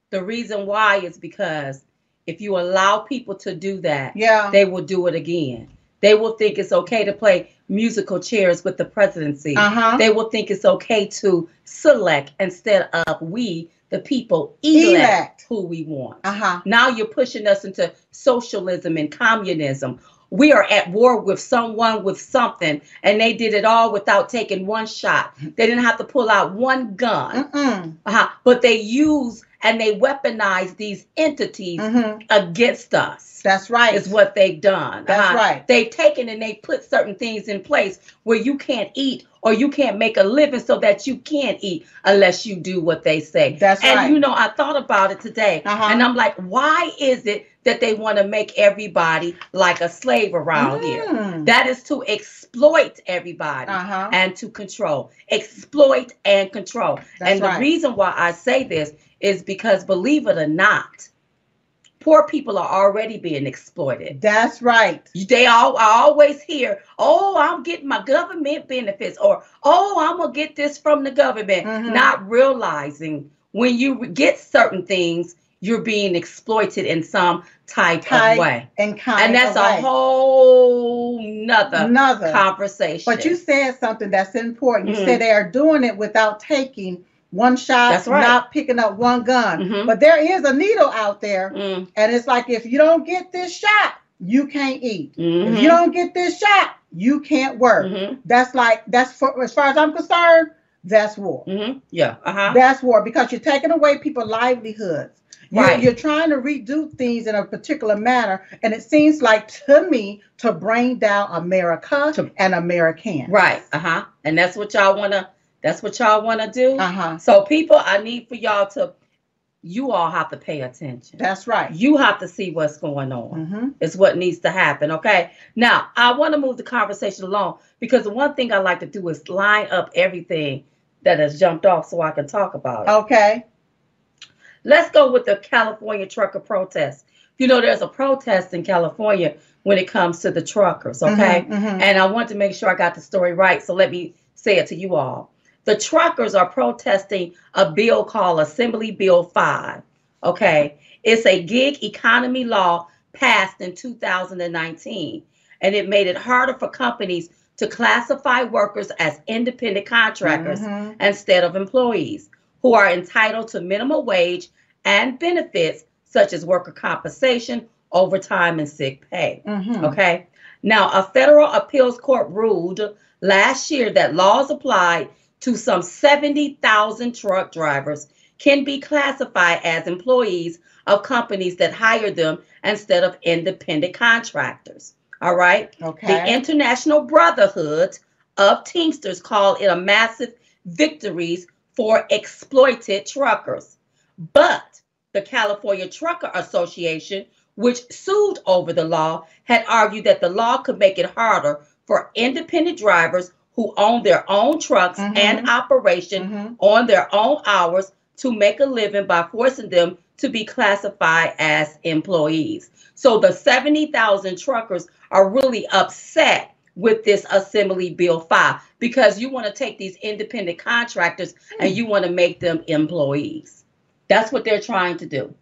[SPEAKER 1] The reason why is because if you allow people to do that,
[SPEAKER 2] yeah.
[SPEAKER 1] they will do it again. They will think it's okay to play musical chairs with the presidency.
[SPEAKER 2] Uh-huh.
[SPEAKER 1] They will think it's okay to select instead of we the people elect, elect. who we want.
[SPEAKER 2] Uh-huh.
[SPEAKER 1] Now you're pushing us into socialism and communism. We are at war with someone with something, and they did it all without taking one shot. They didn't have to pull out one gun, uh-huh. but they use and they weaponize these entities
[SPEAKER 2] Mhm.
[SPEAKER 1] against us.
[SPEAKER 2] That's right.
[SPEAKER 1] Is what they've done.
[SPEAKER 2] That's
[SPEAKER 1] Uh-huh.
[SPEAKER 2] right.
[SPEAKER 1] They've taken and they put certain things in place where you can't eat or you can't make a living so that you can't eat unless you do what they say.
[SPEAKER 2] That's
[SPEAKER 1] and
[SPEAKER 2] right.
[SPEAKER 1] you know, I thought about it today,
[SPEAKER 2] Uh-huh.
[SPEAKER 1] and I'm like, why is it that they want to make everybody like a slave around here?
[SPEAKER 2] Mm.
[SPEAKER 1] That is to exploit everybody
[SPEAKER 2] Uh-huh.
[SPEAKER 1] and to control. Exploit and control.
[SPEAKER 2] That's
[SPEAKER 1] and the reason why I say this is because, believe it or not, poor people are already being exploited.
[SPEAKER 2] That's right.
[SPEAKER 1] They all I always hear, "Oh, I'm getting my government benefits," or "Oh, I'm gonna get this from the government,"
[SPEAKER 2] Mhm.
[SPEAKER 1] not realizing when you get certain things, you're being exploited in some type,
[SPEAKER 2] Type
[SPEAKER 1] of way,
[SPEAKER 2] And kind
[SPEAKER 1] and that's a
[SPEAKER 2] way.
[SPEAKER 1] whole nother
[SPEAKER 2] another.
[SPEAKER 1] conversation.
[SPEAKER 2] But you said something that's important. You
[SPEAKER 1] Mhm.
[SPEAKER 2] said they are doing it without taking one shot,
[SPEAKER 1] That's right.
[SPEAKER 2] not picking up one gun.
[SPEAKER 1] Mhm.
[SPEAKER 2] But there is a needle out there,
[SPEAKER 1] Mm,
[SPEAKER 2] and it's like if you don't get this shot, you can't eat.
[SPEAKER 1] mhm,
[SPEAKER 2] If you don't get this shot, you can't work.
[SPEAKER 1] mhm,
[SPEAKER 2] That's like that's for as far as I'm concerned, that's war.
[SPEAKER 1] mhm, yeah, uh huh,
[SPEAKER 2] That's war because you're taking away people's livelihoods. You're,
[SPEAKER 1] Right.
[SPEAKER 2] you're trying to redo things in a particular manner, and it seems like to me to bring down America
[SPEAKER 1] To-
[SPEAKER 2] and Americans.
[SPEAKER 1] right, uh huh, and that's what y'all wanna. That's what y'all wanna do.
[SPEAKER 2] Uh huh.
[SPEAKER 1] So, people, I need for y'all to. You all have to pay attention.
[SPEAKER 2] That's right.
[SPEAKER 1] You have to see what's going on.
[SPEAKER 2] Mm-hmm.
[SPEAKER 1] Is what needs to happen. Okay. Now, I want to move the conversation along because the one thing I like to do is line up everything that has jumped off so I can talk about it.
[SPEAKER 2] Okay.
[SPEAKER 1] Let's go with the California trucker protest. You know, there's a protest in California when it comes to the truckers, okay?
[SPEAKER 2] Mhm, mhm.
[SPEAKER 1] And I want to make sure I got the story right, so let me say it to you all. The truckers are protesting a bill called Assembly Bill 5, okay? It's a gig economy law passed in 2019, and it made it harder for companies to classify workers as independent contractors
[SPEAKER 2] Mhm.
[SPEAKER 1] instead of employees who are entitled to minimum wage and benefits such as worker compensation, overtime, and sick pay.
[SPEAKER 2] Mhm.
[SPEAKER 1] Okay. Now, a federal appeals court ruled last year that laws applied to some 70,000 truck drivers can be classified as employees of companies that hire them instead of independent contractors. All right.
[SPEAKER 2] Okay.
[SPEAKER 1] The International Brotherhood of Teamsters call it a massive victories for exploited truckers. But the California Trucker Association, which sued over the law, had argued that the law could make it harder for independent drivers who own their own trucks
[SPEAKER 2] Mhm.
[SPEAKER 1] and operation
[SPEAKER 2] Mhm.
[SPEAKER 1] on their own hours to make a living by forcing them to be classified as employees. So the 70,000 truckers are really upset with this Assembly Bill 5 because you want to take these independent contractors and you want to make them employees. That's what they're trying to do.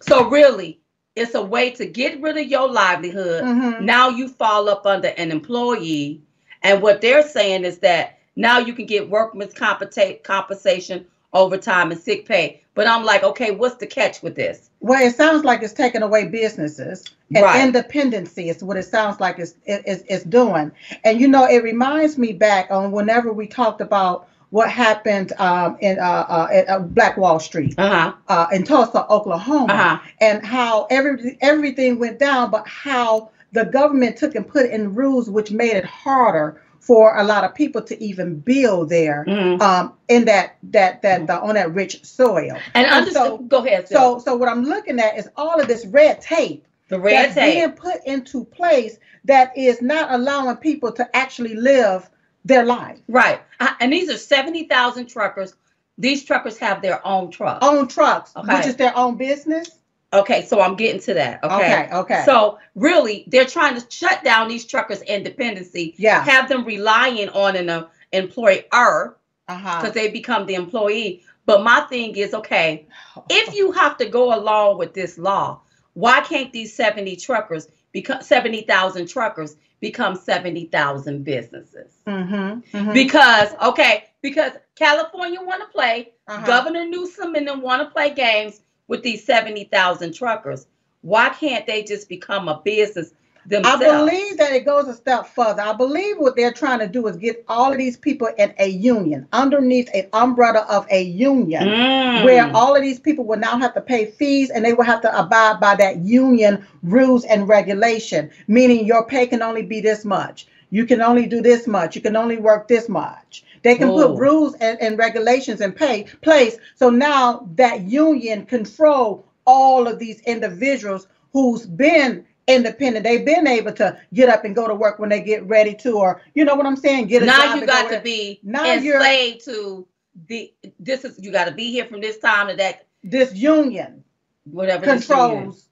[SPEAKER 1] So really, it's a way to get rid of your livelihood.
[SPEAKER 2] Mhm.
[SPEAKER 1] Now you fall up under an employee. And what they're saying is that now you can get workman's compensa- compensation, overtime, and sick pay. But I'm like, okay, what's the catch with this?
[SPEAKER 2] Well, it sounds like it's taking away businesses and
[SPEAKER 1] Right.
[SPEAKER 2] independency is what it sounds like it's, it's, it's doing. And you know, it reminds me back on whenever we talked about what happened um, in uh, uh, at uh, Black Wall Street
[SPEAKER 1] Uh huh.
[SPEAKER 2] uh, in Tulsa, Oklahoma,
[SPEAKER 1] Uh huh.
[SPEAKER 2] and how every everything went down, but how the government took and put in rules which made it harder for a lot of people to even build there
[SPEAKER 1] Mhm.
[SPEAKER 2] um, in that that that the, on that rich soil.
[SPEAKER 1] And
[SPEAKER 2] And so-
[SPEAKER 1] go ahead.
[SPEAKER 2] So so what I'm looking at is all of this red tape
[SPEAKER 1] the red
[SPEAKER 2] that's
[SPEAKER 1] tape.
[SPEAKER 2] being put into place that is not allowing people to actually live their life.
[SPEAKER 1] Right. And these are 70,000 truckers. These truckers have their own truck.
[SPEAKER 2] Own trucks,
[SPEAKER 1] Okay.
[SPEAKER 2] which is their own business.
[SPEAKER 1] Okay, so I'm getting to that. Okay.
[SPEAKER 2] Okay, okay.
[SPEAKER 1] So really, they're trying to shut down these truckers' independency,
[SPEAKER 2] yeah.
[SPEAKER 1] have them relying on an uh, employer
[SPEAKER 2] Uh-huh.
[SPEAKER 1] because they become the employee. But my thing is, okay, if you have to go along with this law, why can't these 70 truckers become 70,000 truckers become 70,000 businesses?
[SPEAKER 2] Mhm, mhm.
[SPEAKER 1] Because okay, because California want to play,
[SPEAKER 2] Uh-huh.
[SPEAKER 1] Governor Newsom and them want to play games with these 70,000 truckers. Why can't they just become a business themselves?
[SPEAKER 2] I believe that it goes a step further. I believe what they're trying to do is get all of these people in a union, underneath an umbrella of a union,
[SPEAKER 1] Mm.
[SPEAKER 2] where all of these people will now have to pay fees and they will have to abide by that union rules and regulation, meaning your pay can only be this much. You can only do this much. You can only work this much. They can
[SPEAKER 1] Oh.
[SPEAKER 2] put rules and, and regulations in pay place. So now that union control all of these individuals who's been independent. They've been able to get up and go to work when they get ready to, or you know what I'm saying, get a
[SPEAKER 1] now you
[SPEAKER 2] and
[SPEAKER 1] got
[SPEAKER 2] go
[SPEAKER 1] to be
[SPEAKER 2] Now you're-
[SPEAKER 1] enslaved to the this is you got to be here from this time to that
[SPEAKER 2] this union
[SPEAKER 1] whatever this union
[SPEAKER 2] controls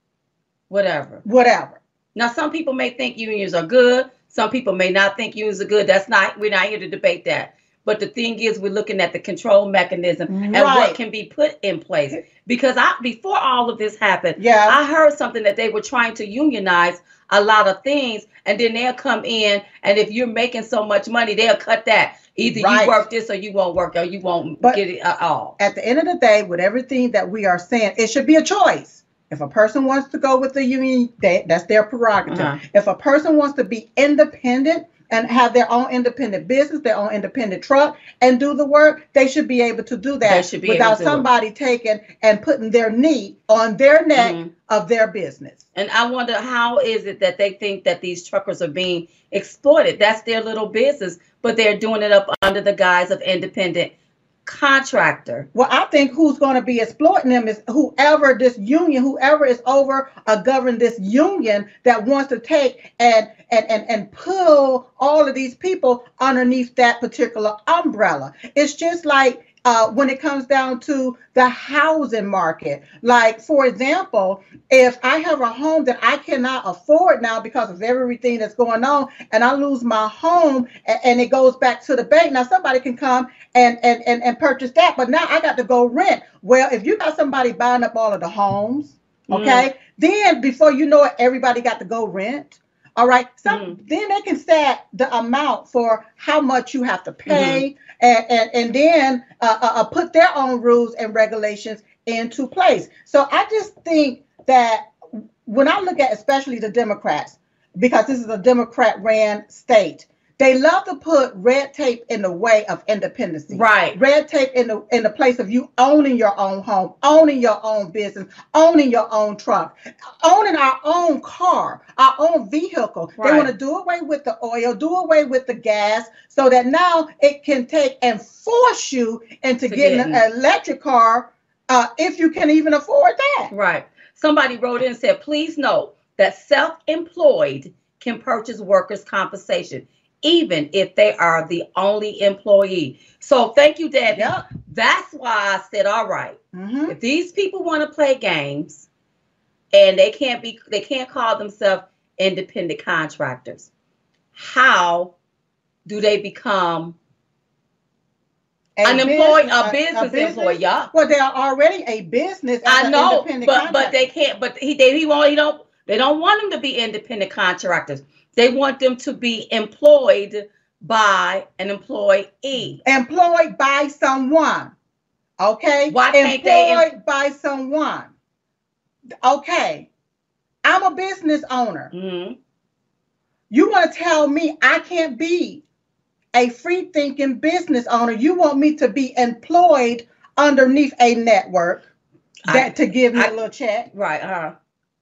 [SPEAKER 1] whatever.
[SPEAKER 2] whatever.
[SPEAKER 1] Now some people may think unions are good. Some people may not think unions are good. That's not we're not here to debate that. But the thing is, we're looking at the control mechanism and what can be put in place. Because I before all of this happened,
[SPEAKER 2] Yeah.
[SPEAKER 1] I heard something that they were trying to unionize a lot of things, and then they'll come in, and if you're making so much money, they'll cut that. Either
[SPEAKER 2] Right.
[SPEAKER 1] you work this or you won't work, or you won't
[SPEAKER 2] But-
[SPEAKER 1] get it at all.
[SPEAKER 2] At the end of the day, with everything that we are saying, it should be a choice. If a person wants to go with the union, that's their prerogative.
[SPEAKER 1] Uh-huh.
[SPEAKER 2] If a person wants to be independent and have their own independent business, their own independent truck, and do the work, they should be able to do that without
[SPEAKER 1] do it.
[SPEAKER 2] somebody taking and putting their knee on their neck
[SPEAKER 1] Mhm.
[SPEAKER 2] of their business.
[SPEAKER 1] And I wonder how is it that they think that these truckers are being exploited? That's their little business, but they're doing it up under the guise of independent contractor.
[SPEAKER 2] Well, I think who's going to be exploiting them is whoever this union, whoever is over or govern this union that wants to take and and and and pull all of these people underneath that particular umbrella. It's just like uh, when it comes down to the housing market. Like, for example, if I have a home that I cannot afford now because of everything that's going on, and I lose my home and, and it goes back to the bank, now somebody can come and, and, and, and purchase that, but now I got to go rent. Well, if you got somebody buying up all of the homes, okay, then before you know it, everybody got to go rent. All right. Some then they can set the amount for how much you have to pay, and, and and then uh, uh, uh, put their own rules and regulations into place. So I just think that when I look at especially the Democrats, because this is a Democrat ran state, they love to put red tape in the way of independence.
[SPEAKER 1] Right.
[SPEAKER 2] Red tape in the in the place of you owning your own home, owning your own business, owning your own truck, owning our own car, our own vehicle.
[SPEAKER 1] Right.
[SPEAKER 2] They want to do away with the oil, do away with the gas, so that now it can take and force you into
[SPEAKER 1] To
[SPEAKER 2] getting
[SPEAKER 1] getting-
[SPEAKER 2] an electric car uh, if you can even afford that.
[SPEAKER 1] Right. Somebody wrote in and said, please note that self-employed can purchase workers' compensation, even if they are the only employee. So thank you, Debbie.
[SPEAKER 2] Yep.
[SPEAKER 1] That's why I said, all right,
[SPEAKER 2] hmm
[SPEAKER 1] if these people want to play games and they can't be they can't call themselves independent contractors, how do they become an employee, a business employee? Yeah.
[SPEAKER 2] Well, they are already a business. as
[SPEAKER 1] I know, but but they can't. But he they he won't. He don't. They don't want them to be independent contractors. They want them to be employed by an employee.
[SPEAKER 2] employed by someone. Okay?
[SPEAKER 1] Why can't they em-
[SPEAKER 2] employed by someone. Okay. I'm a business owner.
[SPEAKER 1] Mhm.
[SPEAKER 2] You want to tell me I can't be a free thinking business owner. You want me to be employed underneath a network that
[SPEAKER 1] I-
[SPEAKER 2] to give me
[SPEAKER 1] I-
[SPEAKER 2] a little check
[SPEAKER 1] Right. Uh.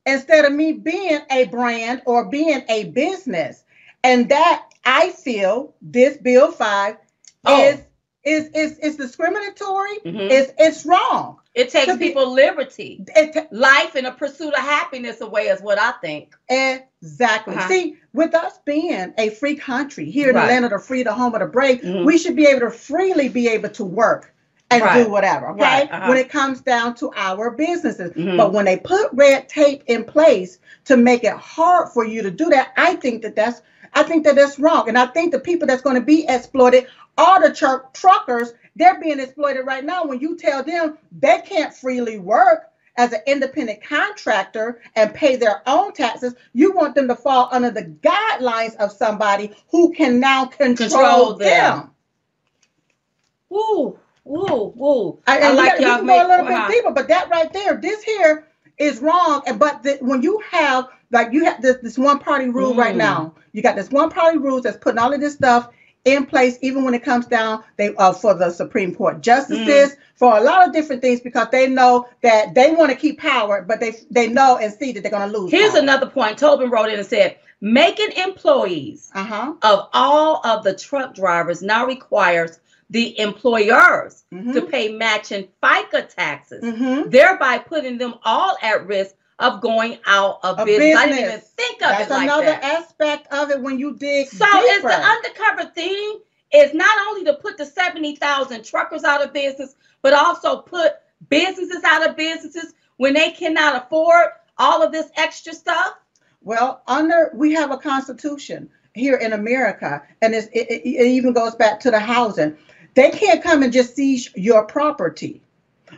[SPEAKER 2] Instead of me being a brand or being a business. And that I feel this bill 5
[SPEAKER 1] Oh.
[SPEAKER 2] is is is is discriminatory.
[SPEAKER 1] Mhm.
[SPEAKER 2] It's it's wrong.
[SPEAKER 1] It takes
[SPEAKER 2] be-
[SPEAKER 1] people liberty,
[SPEAKER 2] It,
[SPEAKER 1] life, and a pursuit of happiness away. Is what I think.
[SPEAKER 2] exactly.
[SPEAKER 1] Uh-huh.
[SPEAKER 2] See, with us being a free country here in
[SPEAKER 1] Right.
[SPEAKER 2] the land of the free, the home of the brave,
[SPEAKER 1] Mhm.
[SPEAKER 2] we should be able to freely be able to work and
[SPEAKER 1] Right.
[SPEAKER 2] do whatever. Okay.
[SPEAKER 1] Right, uh-huh.
[SPEAKER 2] When it comes down to our businesses,
[SPEAKER 1] Mhm.
[SPEAKER 2] but when they put red tape in place to make it hard for you to do that, I think that that's I think that that's wrong, and I think the people that's going to be exploited are the truck truckers. They're being exploited right now. When you tell them they can't freely work as an independent contractor and pay their own taxes, you want them to fall under the guidelines of somebody who can now control,
[SPEAKER 1] Control them.
[SPEAKER 2] them.
[SPEAKER 1] Woo, woo, woo.
[SPEAKER 2] I,
[SPEAKER 1] I like
[SPEAKER 2] we
[SPEAKER 1] y'all make.
[SPEAKER 2] go a little
[SPEAKER 1] uh-huh.
[SPEAKER 2] bit deeper, but that right there, this here is wrong. And but the, when you have like you have this this one party rule right
[SPEAKER 1] Mm.
[SPEAKER 2] now. You got this one party rules that's putting all of this stuff in place, even when it comes down they uh, for the Supreme Court justices, for a lot of different things, because they know that they want to keep power, but they they know and see that they're going to lose.
[SPEAKER 1] Here's
[SPEAKER 2] power.
[SPEAKER 1] another point. Tobin wrote in and said, making employees
[SPEAKER 2] Uh huh.
[SPEAKER 1] of all of the truck drivers now requires the employers
[SPEAKER 2] Mm-hmm.
[SPEAKER 1] to pay matching FICA taxes,
[SPEAKER 2] Mm-hmm.
[SPEAKER 1] thereby putting them all at risk of going out of
[SPEAKER 2] A
[SPEAKER 1] business. I didn't even think of
[SPEAKER 2] That's
[SPEAKER 1] it like
[SPEAKER 2] another
[SPEAKER 1] that.
[SPEAKER 2] aspect of it when you dig
[SPEAKER 1] So is
[SPEAKER 2] deeper.
[SPEAKER 1] the undercover thing is not only to put the 70,000 truckers out of business, but also put businesses out of businesses when they cannot afford all of this extra stuff?
[SPEAKER 2] Well, under we have a constitution here in America, and it's, it, it even goes back to the housing. They can't come and just seize your property,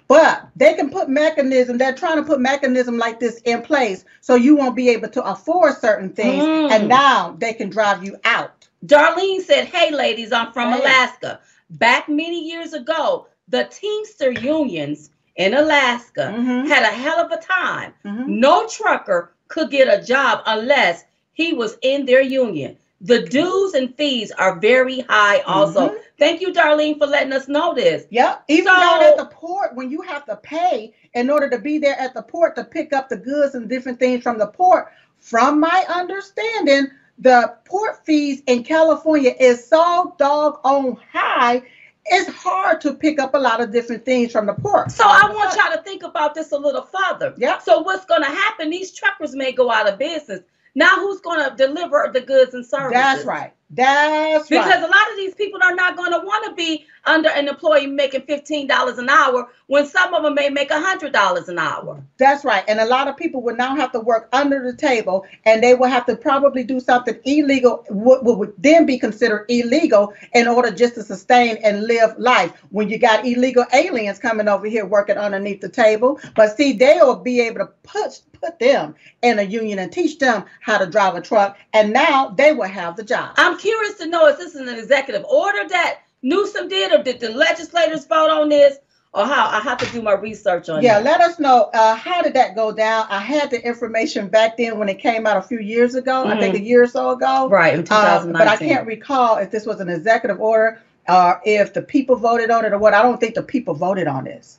[SPEAKER 2] but they can put mechanism. They're trying to put mechanism like this in place so you won't be able to afford certain things,
[SPEAKER 1] Mm.
[SPEAKER 2] and now they can drive you out.
[SPEAKER 1] Darlene said, Hey, ladies, I'm from
[SPEAKER 2] Hey.
[SPEAKER 1] Alaska. Back many years ago, the Teamster unions in Alaska
[SPEAKER 2] Mhm.
[SPEAKER 1] had a hell of a time.
[SPEAKER 2] Mhm.
[SPEAKER 1] No trucker could get a job unless he was in their union. The dues and fees are very high, also.
[SPEAKER 2] Mhm.
[SPEAKER 1] Thank you, Darlene, for letting us know this.
[SPEAKER 2] Yep. Even
[SPEAKER 1] So-
[SPEAKER 2] down at the port, when you have to pay in order to be there at the port to pick up the goods and different things from the port, from my understanding, the port fees in California is so doggone high. It's hard to pick up a lot of different things from the port.
[SPEAKER 1] So I want y'all to think about this a little further.
[SPEAKER 2] Yep.
[SPEAKER 1] So what's going to happen? These truckers may go out of business. Now who's going to deliver the goods and services?
[SPEAKER 2] That's right. That's
[SPEAKER 1] Because
[SPEAKER 2] right.
[SPEAKER 1] a lot of these people are not going to want to be under an employee making fifteen dollars an hour when some of them may make hundred dollars an hour.
[SPEAKER 2] That's right. And a lot of people will now have to work under the table and they will have to probably do something illegal, what what would then be considered illegal in order just to sustain and live life. When you got illegal aliens coming over here working underneath the table. But see, they'll be able to put, put them in a union and teach them how to drive a truck. And now they will have the job.
[SPEAKER 1] I'm curious to know if this is an executive order that Newsom did, or did the legislators vote on this, or how? I have to do my research on
[SPEAKER 2] Yeah,
[SPEAKER 1] that.
[SPEAKER 2] let us know uh, how did that go down. I had the information back then when it came out a few years ago, I think a year or so ago.
[SPEAKER 1] Right in
[SPEAKER 2] Uh,
[SPEAKER 1] 2019.
[SPEAKER 2] but I can't recall if this was an executive order or if the people voted on it or what. I don't think the people voted on this.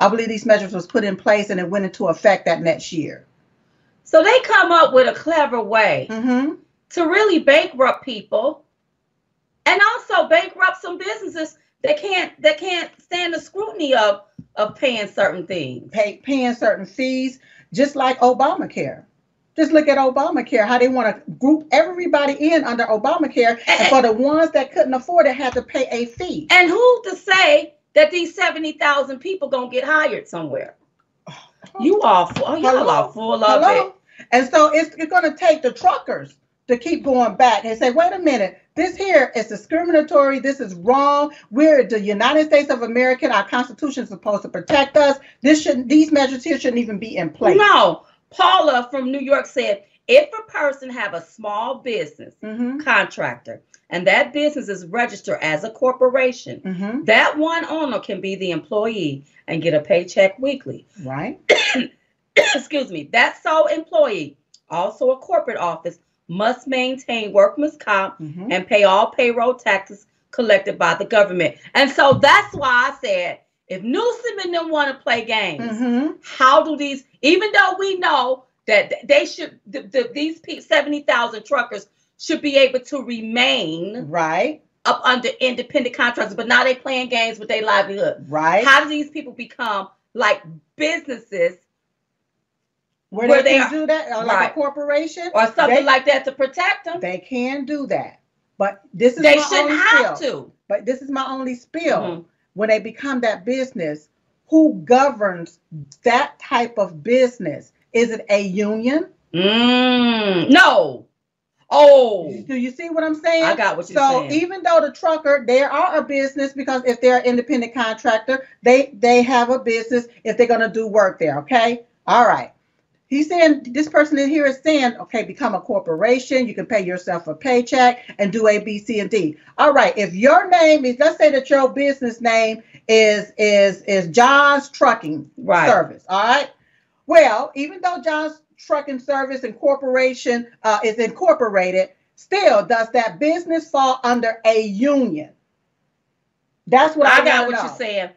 [SPEAKER 2] I believe these measures was put in place and it went into effect that next year.
[SPEAKER 1] So they come up with a clever way
[SPEAKER 2] Mm-hmm.
[SPEAKER 1] to really bankrupt people, and also bankrupt some businesses that can't that can't stand the scrutiny of of paying certain things.
[SPEAKER 2] Pay, paying certain fees, just like Obamacare. Just look at Obamacare, how they want to group everybody in under Obamacare, and for the ones that couldn't afford it, had to pay a fee.
[SPEAKER 1] And who to say that these seventy thousand people gonna get hired somewhere? You all, full, oh, y'all
[SPEAKER 2] Hello?
[SPEAKER 1] are full of
[SPEAKER 2] Hello?
[SPEAKER 1] it.
[SPEAKER 2] And so it's, it's going to take the truckers to keep going back and say, wait a minute, this here is discriminatory. This is wrong. We're the United States of America. Our Constitution is supposed to protect us. This shouldn't. These measures here shouldn't even be in place.
[SPEAKER 1] No, Paula from New York said, if a person have a small business
[SPEAKER 2] Mm-hmm.
[SPEAKER 1] contractor and that business is registered as a corporation,
[SPEAKER 2] Mm-hmm.
[SPEAKER 1] that one owner can be the employee and get a paycheck weekly.
[SPEAKER 2] Right. [coughs]
[SPEAKER 1] Excuse me. That sole employee, also a corporate office, must maintain workman's comp
[SPEAKER 2] Mm-hmm.
[SPEAKER 1] and pay all payroll taxes collected by the government. And so that's why I said, if Newsom and them want to play games,
[SPEAKER 2] Mm-hmm.
[SPEAKER 1] how do these, even though we know that they should, the, the, these 70,000 truckers should be able to remain
[SPEAKER 2] Right.
[SPEAKER 1] up under independent contractors, but now they playing games with their livelihood.
[SPEAKER 2] Right.
[SPEAKER 1] How do these people become like businesses
[SPEAKER 2] Where,
[SPEAKER 1] where
[SPEAKER 2] they,
[SPEAKER 1] they
[SPEAKER 2] can
[SPEAKER 1] are-
[SPEAKER 2] do that, or like a corporation,
[SPEAKER 1] or something
[SPEAKER 2] They-
[SPEAKER 1] like that to protect them?
[SPEAKER 2] they can do that. But this is
[SPEAKER 1] They
[SPEAKER 2] my
[SPEAKER 1] shouldn't
[SPEAKER 2] only
[SPEAKER 1] have
[SPEAKER 2] spiel.
[SPEAKER 1] to.
[SPEAKER 2] But this is my only spiel.
[SPEAKER 1] Mhm.
[SPEAKER 2] when they become that business, who governs that type of business? Is it a union?
[SPEAKER 1] Mm, no. Oh,
[SPEAKER 2] Do you see what I'm saying?
[SPEAKER 1] I got what you're
[SPEAKER 2] so
[SPEAKER 1] saying.
[SPEAKER 2] even though the trucker, they are a business because if they're an independent contractor, they they have a business if they're gonna do work there. Okay, all right. He's saying this person in here is saying, okay, become a corporation. You can pay yourself a paycheck and do A, B, C, and D. All right. If your name is, let's say that your business name is is is John's Trucking
[SPEAKER 1] right.
[SPEAKER 2] Service. All right. Well, even though John's Trucking Service Incorporation uh, is incorporated, still does that business fall under a union? That's what I,
[SPEAKER 1] I got what
[SPEAKER 2] know.
[SPEAKER 1] you're saying.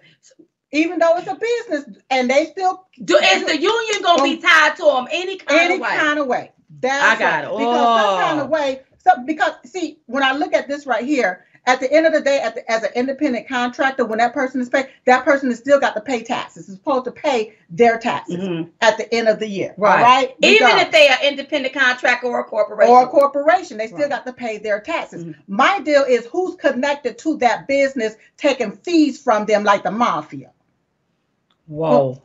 [SPEAKER 2] Even though it's a business, and they still
[SPEAKER 1] Do is the union gonna be tied to them any kind
[SPEAKER 2] any
[SPEAKER 1] of way?
[SPEAKER 2] kind of way. That's
[SPEAKER 1] I got
[SPEAKER 2] right.
[SPEAKER 1] it.
[SPEAKER 2] Because some kind
[SPEAKER 1] Oh.
[SPEAKER 2] of way. So because see, when I look at this right here, at the end of the day, at the, as an independent contractor, when that person is paid, that person has still got to pay taxes. Is supposed to pay their taxes
[SPEAKER 1] Mhm.
[SPEAKER 2] at the end of the year.
[SPEAKER 1] Right.
[SPEAKER 2] All right.
[SPEAKER 1] Even
[SPEAKER 2] Because-
[SPEAKER 1] if they are independent contractor or a corporation.
[SPEAKER 2] or a corporation, they still
[SPEAKER 1] Right.
[SPEAKER 2] got to pay their taxes.
[SPEAKER 1] Mhm.
[SPEAKER 2] My deal is who's connected to that business taking fees from them like the mafia.
[SPEAKER 1] Whoa.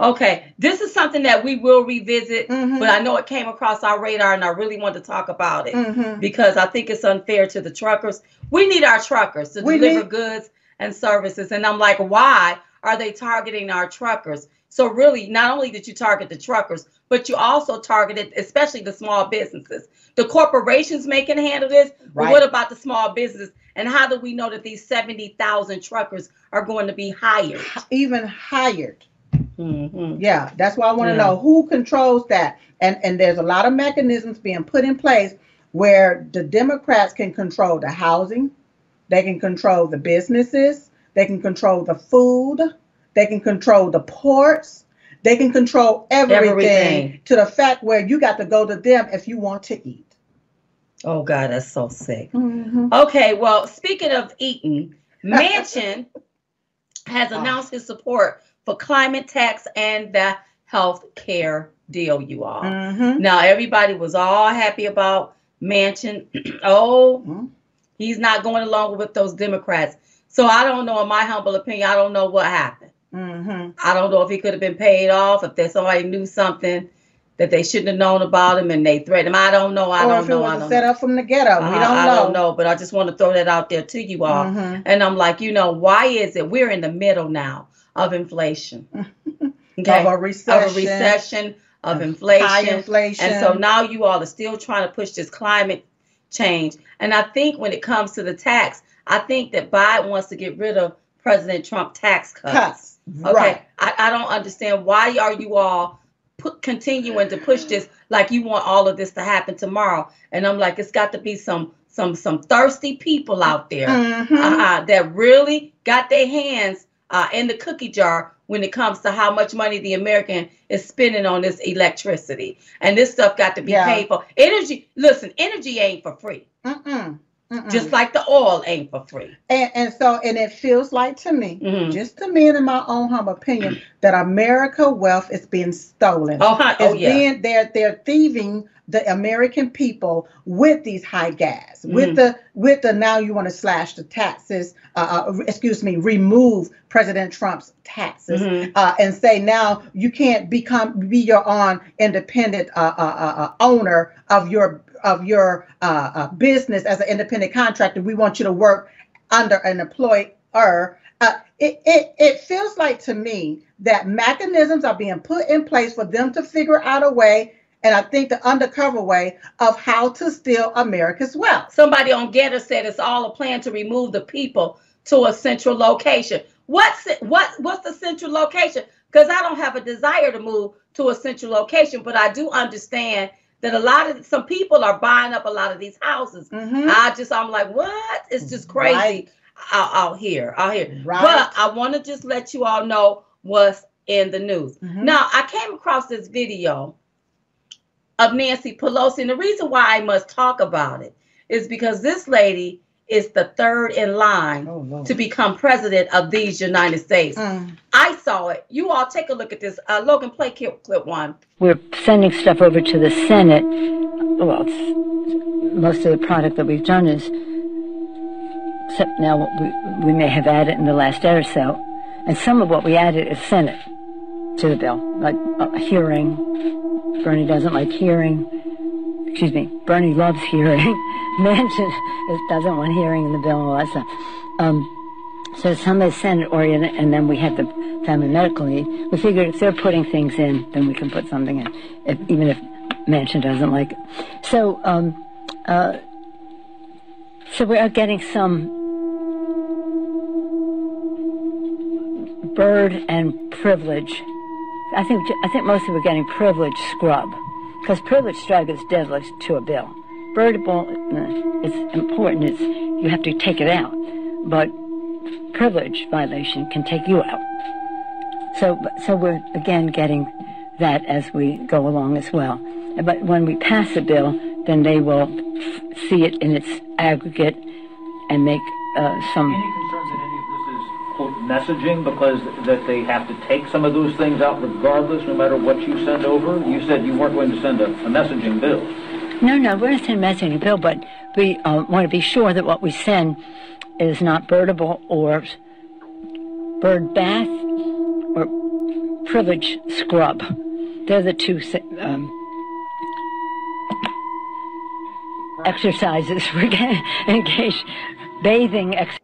[SPEAKER 1] Okay, this is something that we will revisit,
[SPEAKER 2] Mhm.
[SPEAKER 1] but I know it came across our radar and I really want to talk about it
[SPEAKER 2] Mhm.
[SPEAKER 1] because I think it's unfair to the truckers. We need our truckers to
[SPEAKER 2] We
[SPEAKER 1] deliver
[SPEAKER 2] need-
[SPEAKER 1] goods and services. And I'm like, why are they targeting our truckers? So, really, not only did you target the truckers, but you also targeted, especially the small businesses. The corporations may can handle this, but
[SPEAKER 2] Right.
[SPEAKER 1] what about the small business? And how do we know that these 70,000 truckers are going to be hired?
[SPEAKER 2] Even hired.
[SPEAKER 1] Mhm.
[SPEAKER 2] Yeah, that's why I want to
[SPEAKER 1] Yeah.
[SPEAKER 2] know who controls that. And and there's a lot of mechanisms being put in place where the Democrats can control the housing, they can control the businesses, they can control the food, they can control the ports, they can control everything,
[SPEAKER 1] Everything.
[SPEAKER 2] to the fact where you got to go to them if you want to eat.
[SPEAKER 1] Oh, God, that's so sick.
[SPEAKER 2] Mhm.
[SPEAKER 1] Okay, well, speaking of eating, [laughs] Manchin has
[SPEAKER 2] Ah.
[SPEAKER 1] announced his support for climate tax and the health care deal, you all.
[SPEAKER 2] Mhm.
[SPEAKER 1] Now, everybody was all happy about Manchin. [clears throat] oh,
[SPEAKER 2] Mhm.
[SPEAKER 1] he's not going along with those Democrats. So I don't know, in my humble opinion, I don't know what happened.
[SPEAKER 2] Mhm.
[SPEAKER 1] I don't know if he could have been paid off, if there's somebody knew something that they shouldn't have known about him and they threatened him. I don't know. I
[SPEAKER 2] Or
[SPEAKER 1] don't
[SPEAKER 2] if it
[SPEAKER 1] know.
[SPEAKER 2] was
[SPEAKER 1] I don't
[SPEAKER 2] set up from the ghetto, we
[SPEAKER 1] I-
[SPEAKER 2] don't
[SPEAKER 1] I
[SPEAKER 2] know.
[SPEAKER 1] I don't know, but I just want to throw that out there to you all.
[SPEAKER 2] Mhm.
[SPEAKER 1] And I'm like, you know, why is it we're in the middle now of inflation? [laughs] Okay.
[SPEAKER 2] Of a
[SPEAKER 1] Of
[SPEAKER 2] recession,
[SPEAKER 1] a recession, of
[SPEAKER 2] high
[SPEAKER 1] inflation.
[SPEAKER 2] inflation,
[SPEAKER 1] And so now you all are still trying to push this climate change. And I think when it comes to the tax, I think that Biden wants to get rid of President Trump tax cuts.
[SPEAKER 2] cuts.
[SPEAKER 1] Okay.
[SPEAKER 2] Right.
[SPEAKER 1] I, I don't understand why are you all put, continuing to push this like you want all of this to happen tomorrow. And I'm like, it's got to be some some some thirsty people out there
[SPEAKER 2] Mhm.
[SPEAKER 1] uh, that really got their hands uh, in the cookie jar when it comes to how much money the American is spending on this electricity. And this stuff got to be
[SPEAKER 2] Yeah.
[SPEAKER 1] paid for. Energy, listen, energy ain't for free.
[SPEAKER 2] Mm-mm. Mm-mm.
[SPEAKER 1] Just like the oil ain't for free.
[SPEAKER 2] and, and so and it feels like to me,
[SPEAKER 1] Mhm.
[SPEAKER 2] just to me and in my own humble opinion, [clears throat] that America wealth is being stolen.
[SPEAKER 1] Oh,
[SPEAKER 2] it's
[SPEAKER 1] oh yeah.
[SPEAKER 2] being they're they're thieving the American people with these high gas, with
[SPEAKER 1] Mhm.
[SPEAKER 2] the with the now you want to slash the taxes, uh, uh, excuse me, remove President Trump's taxes,
[SPEAKER 1] Mhm.
[SPEAKER 2] uh, and say now you can't become be your own independent uh, uh, owner of your of your uh, uh, business as an independent contractor. We want you to work under an employer. Uh, it, it it feels like to me that mechanisms are being put in place for them to figure out a way, and I think the undercover way of how to steal America's wealth.
[SPEAKER 1] Somebody on GETTR said it's all a plan to remove the people to a central location. What's it, what what's the central location? Because I don't have a desire to move to a central location, but I do understand that a lot of some people are buying up a lot of these houses.
[SPEAKER 2] Mhm.
[SPEAKER 1] I just I'm like, what? It's just crazy
[SPEAKER 2] Right.
[SPEAKER 1] out, out here, out here.
[SPEAKER 2] Right.
[SPEAKER 1] But I want to just let you all know what's in the news.
[SPEAKER 2] Mhm.
[SPEAKER 1] Now, I came across this video of Nancy Pelosi, and the reason why I must talk about it is because this lady is the third in line
[SPEAKER 2] Oh, Lord.
[SPEAKER 1] to become president of these United States.
[SPEAKER 2] Mm.
[SPEAKER 1] I saw it. You all take a look at this. Uh, Logan, play clip, clip one.
[SPEAKER 4] We're sending stuff over to the Senate. Well, it's, most of the product that we've done is, except now we, we may have added in the last day or so, and some of what we added is Senate to the bill, like a hearing. Bernie doesn't like hearing. Excuse me, Bernie loves hearing. [laughs] Manchin doesn't want hearing in the bill and all that stuff. Um, so some is Senate oriented, and then we have the family medical need. We figured if they're putting things in, then we can put something in, if, even if Manchin doesn't like it. So, um, uh, so we are getting some Byrd and privilege I think I think mostly we're getting privilege scrub, because privilege drug is deadly to a bill. Byrdable is important. It's you have to take it out, but privilege violation can take you out. So so we're again getting that as we go along as well. But when we pass a bill, then they will see it in its aggregate and make uh, some.
[SPEAKER 5] Any concerns that any of this is quote messaging because that they have to take some of those things out regardless, no matter what you send over? You said you weren't going to send a, a messaging bill.
[SPEAKER 4] No, no, we're not sending a messaging bill, but we uh, want to be sure that what we send is not Byrdable or Byrd bath or privilege scrub. They're the two um, exercises [laughs] we're engaged. Bathing ex-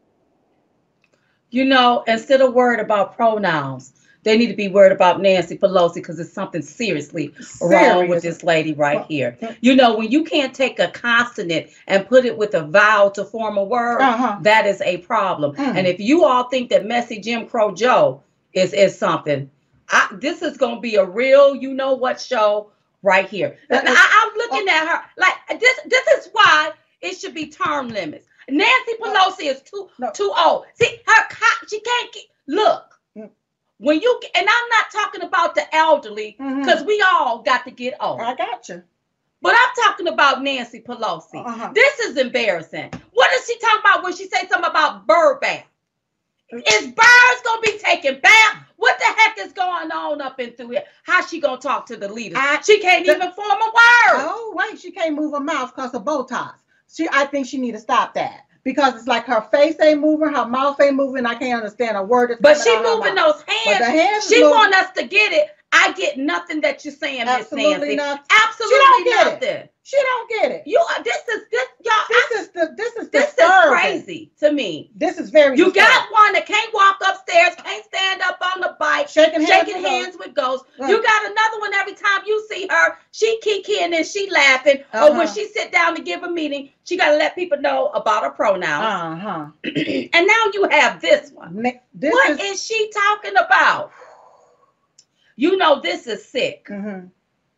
[SPEAKER 1] You know, instead of worried about pronouns, they need to be worried about Nancy Pelosi because it's something seriously wrong with this lady right here. You know, when you can't take a consonant and put it with a vowel to form a word,
[SPEAKER 2] Uh-huh.
[SPEAKER 1] that is a problem.
[SPEAKER 2] Mm.
[SPEAKER 1] And if you all think that messy Jim Crow Joe is is something, I, this is going to be a real, you know what show right here. And I, I'm looking at her like this. This is why it should be term limits. Nancy Pelosi is too
[SPEAKER 2] No.
[SPEAKER 1] too old. See her, she can't get, look.
[SPEAKER 2] Mm.
[SPEAKER 1] When you and I'm not talking about the elderly because we all got to get old.
[SPEAKER 2] I got you.
[SPEAKER 1] But I'm talking about Nancy Pelosi.
[SPEAKER 2] Uh-huh.
[SPEAKER 1] This is embarrassing. What is she talking about when she said something about bird bath? Is birds gonna be taking bath? What the heck is going on up in through here? How she gonna talk to the leaders?
[SPEAKER 2] I-
[SPEAKER 1] she can't
[SPEAKER 2] the-
[SPEAKER 1] even form a word.
[SPEAKER 2] Oh, wait, she can't move her mouth because of Botox. She, I think she need to stop that because it's like her face ain't moving, her mouth ain't moving. I can't understand a word. That's
[SPEAKER 1] but she
[SPEAKER 2] out of her
[SPEAKER 1] moving those
[SPEAKER 2] But the
[SPEAKER 1] hands.
[SPEAKER 2] hands
[SPEAKER 1] She
[SPEAKER 2] moving.
[SPEAKER 1] want us to get it. I get nothing that you're saying, Miss
[SPEAKER 2] Absolutely
[SPEAKER 1] Nancy.
[SPEAKER 2] not.
[SPEAKER 1] Absolutely
[SPEAKER 2] She don't get it.
[SPEAKER 1] nothing.
[SPEAKER 2] She don't get it.
[SPEAKER 1] You are this is this y'all.
[SPEAKER 2] This
[SPEAKER 1] I-
[SPEAKER 2] is the this is
[SPEAKER 1] this is crazy to me.
[SPEAKER 2] This is very.
[SPEAKER 1] You
[SPEAKER 2] disturbing.
[SPEAKER 1] got one that can't walk upstairs, can't stand up on the bike,
[SPEAKER 2] shaking hands.
[SPEAKER 1] shaking
[SPEAKER 2] with
[SPEAKER 1] hands with ghosts.
[SPEAKER 2] Right.
[SPEAKER 1] You got another one every time you see her, she kikiing and she laughing. Or when
[SPEAKER 2] Uh-huh.
[SPEAKER 1] she sit down to give a meeting, she got to let people know about her pronouns.
[SPEAKER 2] Uh huh. [clears throat]
[SPEAKER 1] and now you have this one.
[SPEAKER 2] This
[SPEAKER 1] What
[SPEAKER 2] is.
[SPEAKER 1] is she talking about? You know this is sick.
[SPEAKER 2] mhm.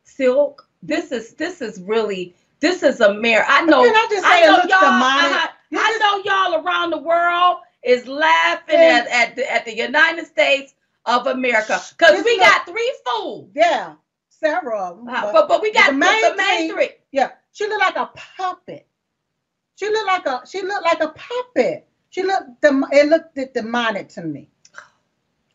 [SPEAKER 1] Silk. This is this is really this is a mirror. I know.
[SPEAKER 2] I just say
[SPEAKER 1] I
[SPEAKER 2] it
[SPEAKER 1] know y'all.
[SPEAKER 2] demonic?
[SPEAKER 1] uh-huh, I know y'all around the world is laughing at at the, at the United States of America because we got three fools.
[SPEAKER 2] Yeah, several of them.
[SPEAKER 1] Uh, but but we got
[SPEAKER 2] the main
[SPEAKER 1] the main
[SPEAKER 2] three-. Yeah, she looked like a puppet. She looked like a she looked like a puppet. She looked it looked demonic to me.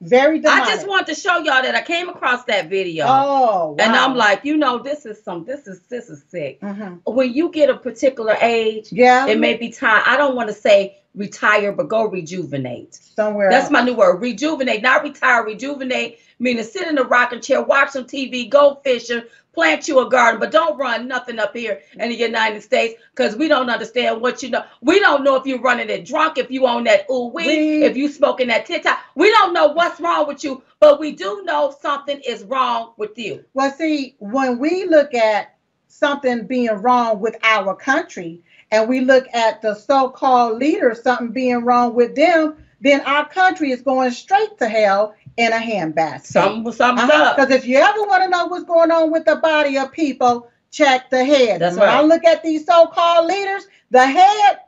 [SPEAKER 2] Very demonic.
[SPEAKER 1] I just want to show y'all that I came across that video.
[SPEAKER 2] Oh, wow. And.
[SPEAKER 1] I'm like, you know, this is some, this is, this is sick.
[SPEAKER 2] Mhm.
[SPEAKER 1] When you get a particular age,
[SPEAKER 2] yeah,
[SPEAKER 1] it may be time. I don't want to say retire, but go rejuvenate.
[SPEAKER 2] somewhere.
[SPEAKER 1] That's
[SPEAKER 2] else.
[SPEAKER 1] my new word. Rejuvenate, not retire. Rejuvenate meaning sit in a rocking chair, watch some TV, go fishing, plant you a garden, but don't run nothing up here in the United States because we don't understand what you know. We don't know if you're running it drunk, if you own that ooh if you smoking that TikTok. We don't know what's wrong with you, but we do know something is wrong with you.
[SPEAKER 2] Well, see, when we look at something being wrong with our country, and we look at the so-called leaders, something being wrong with them, then our country is going straight to hell in a handbasket.
[SPEAKER 1] Some something's
[SPEAKER 2] Uh-huh.
[SPEAKER 1] up.
[SPEAKER 2] Because if you ever want to know what's going on with the body of people, check the head.
[SPEAKER 1] That's
[SPEAKER 2] when I look at these so-called leaders, the head,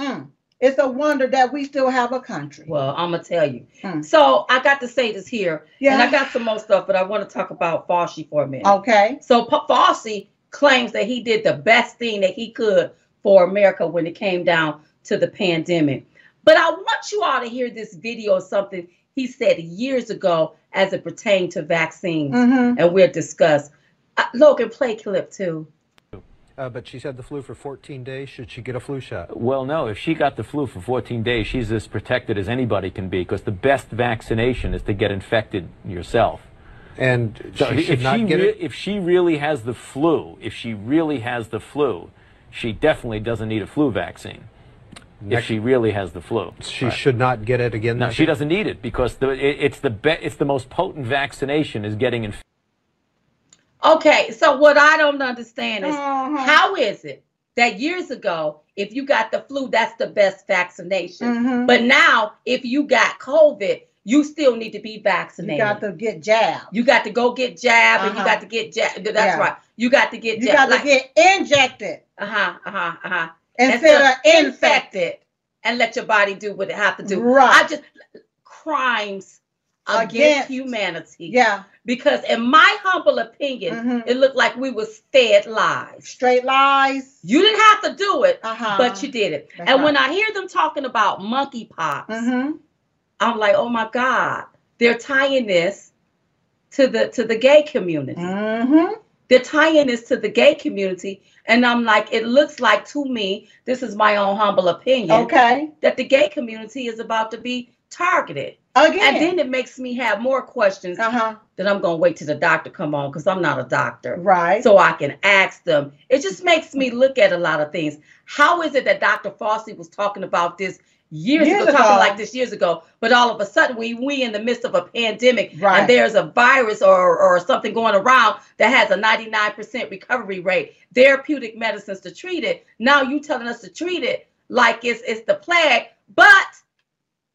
[SPEAKER 2] mm, it's a wonder that we still have a country.
[SPEAKER 1] Well, I'm gonna tell you.
[SPEAKER 2] Hmm.
[SPEAKER 1] So I got to say this here,
[SPEAKER 2] yeah.
[SPEAKER 1] and I got some more stuff, but I want to talk about Fauci for a minute.
[SPEAKER 2] okay.
[SPEAKER 1] So Pa- Fauci claims that he did the best thing that he could for America when it came down to the pandemic. But I want you all to hear this video of something he said years ago as it pertained to vaccines,
[SPEAKER 2] hmm
[SPEAKER 1] and we'll discuss. Uh, Logan, play clip two.
[SPEAKER 6] Uh, but she's had the flu for 14 days. Should she get a flu shot?
[SPEAKER 7] Well, no. If she got the flu for 14 days, she's as protected as anybody can be because the best vaccination is to get infected yourself.
[SPEAKER 6] And
[SPEAKER 7] So
[SPEAKER 6] she
[SPEAKER 7] if
[SPEAKER 6] should
[SPEAKER 7] she
[SPEAKER 6] not get
[SPEAKER 7] re-
[SPEAKER 6] it.
[SPEAKER 7] if she really has the flu, if she really has the flu, she definitely doesn't need a flu vaccine. If she really has the flu,
[SPEAKER 6] She
[SPEAKER 7] Right.
[SPEAKER 6] should not get it again.
[SPEAKER 7] No, she
[SPEAKER 6] year?
[SPEAKER 7] doesn't need it because the it, it's the be- it's the most potent vaccination is getting infected.
[SPEAKER 1] Okay, so what I don't understand is
[SPEAKER 2] Uh-huh.
[SPEAKER 1] how is it that years ago, if you got the flu, that's the best vaccination?
[SPEAKER 2] Mhm.
[SPEAKER 1] But now, if you got COVID, you still need to be vaccinated.
[SPEAKER 2] You got to get jabbed.
[SPEAKER 1] You got to go get jabbed, and you
[SPEAKER 2] Uh-huh.
[SPEAKER 1] got to get jabbed. That's
[SPEAKER 2] Yeah.
[SPEAKER 1] right. You got to get
[SPEAKER 2] You got
[SPEAKER 1] jabbed.
[SPEAKER 2] to get injected
[SPEAKER 1] uh huh, uh huh, uh huh.
[SPEAKER 2] Instead of infected.
[SPEAKER 1] and let your body do what it have to do.
[SPEAKER 2] Right.
[SPEAKER 1] I just crimes against,
[SPEAKER 2] Against-
[SPEAKER 1] humanity.
[SPEAKER 2] Yeah.
[SPEAKER 1] Because in my humble opinion,
[SPEAKER 2] Mhm.
[SPEAKER 1] it looked like we was fed lies.
[SPEAKER 2] Straight lies.
[SPEAKER 1] You didn't have to do it,
[SPEAKER 2] Uh-huh.
[SPEAKER 1] but you did it. And
[SPEAKER 2] right.
[SPEAKER 1] when I hear them talking about monkeypox,
[SPEAKER 2] Mm-hmm.
[SPEAKER 1] I'm like, oh my God, they're tying this to the to the gay community.
[SPEAKER 2] Mm-hmm.
[SPEAKER 1] They're tying this to the gay community. And I'm like, it looks like to me, this is my own humble opinion,
[SPEAKER 2] Okay.
[SPEAKER 1] that the gay community is about to be targeted.
[SPEAKER 2] Again.
[SPEAKER 1] And then it makes me have more questions
[SPEAKER 2] uh-huh.
[SPEAKER 1] that I'm gonna wait till the doctor come on because I'm not a doctor.
[SPEAKER 2] Right.
[SPEAKER 1] So I can ask them. It just makes me look at a lot of things. How is it that Dr. Fauci was talking about this years,
[SPEAKER 2] Years
[SPEAKER 1] ago, talking like this years ago, but all of a sudden we we in the midst of a pandemic
[SPEAKER 2] Right.
[SPEAKER 1] and there's a virus or or something going around that has a 99% recovery rate, therapeutic medicines to treat it. Now you telling us to treat it like it's it's the plague, but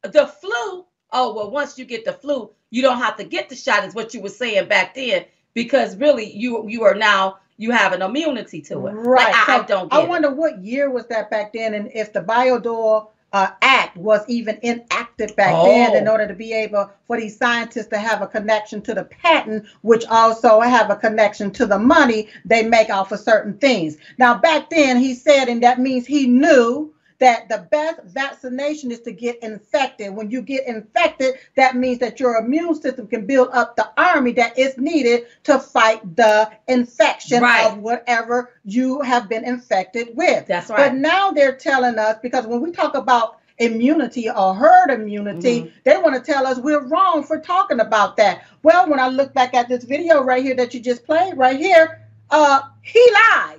[SPEAKER 1] the flu, oh well, once you get the flu, you don't have to get the shot, is what you were saying back then, because really you you are now you have an immunity to it.
[SPEAKER 2] Right.
[SPEAKER 1] Like, I, I don't
[SPEAKER 2] I
[SPEAKER 1] get it.
[SPEAKER 2] wonder what year was that back then, and if the Bayh-Dole uh, Act was even enacted back then, in
[SPEAKER 1] Oh.
[SPEAKER 2] order to be able for these scientists to have a connection to the patent, which also have a connection to the money they make off of certain things. Now, back then, he said, and that means he knew that the best vaccination is to get infected. When you get infected, that means that your immune system can build up the army that is needed to fight the infection
[SPEAKER 1] Right.
[SPEAKER 2] of whatever you have been infected with.
[SPEAKER 1] That's right.
[SPEAKER 2] But now they're telling us because when we talk about immunity or herd immunity,
[SPEAKER 1] Mhm.
[SPEAKER 2] they want to tell us we're wrong for talking about that. Well, when I look back at this video right here that you just played right here, uh, he lied.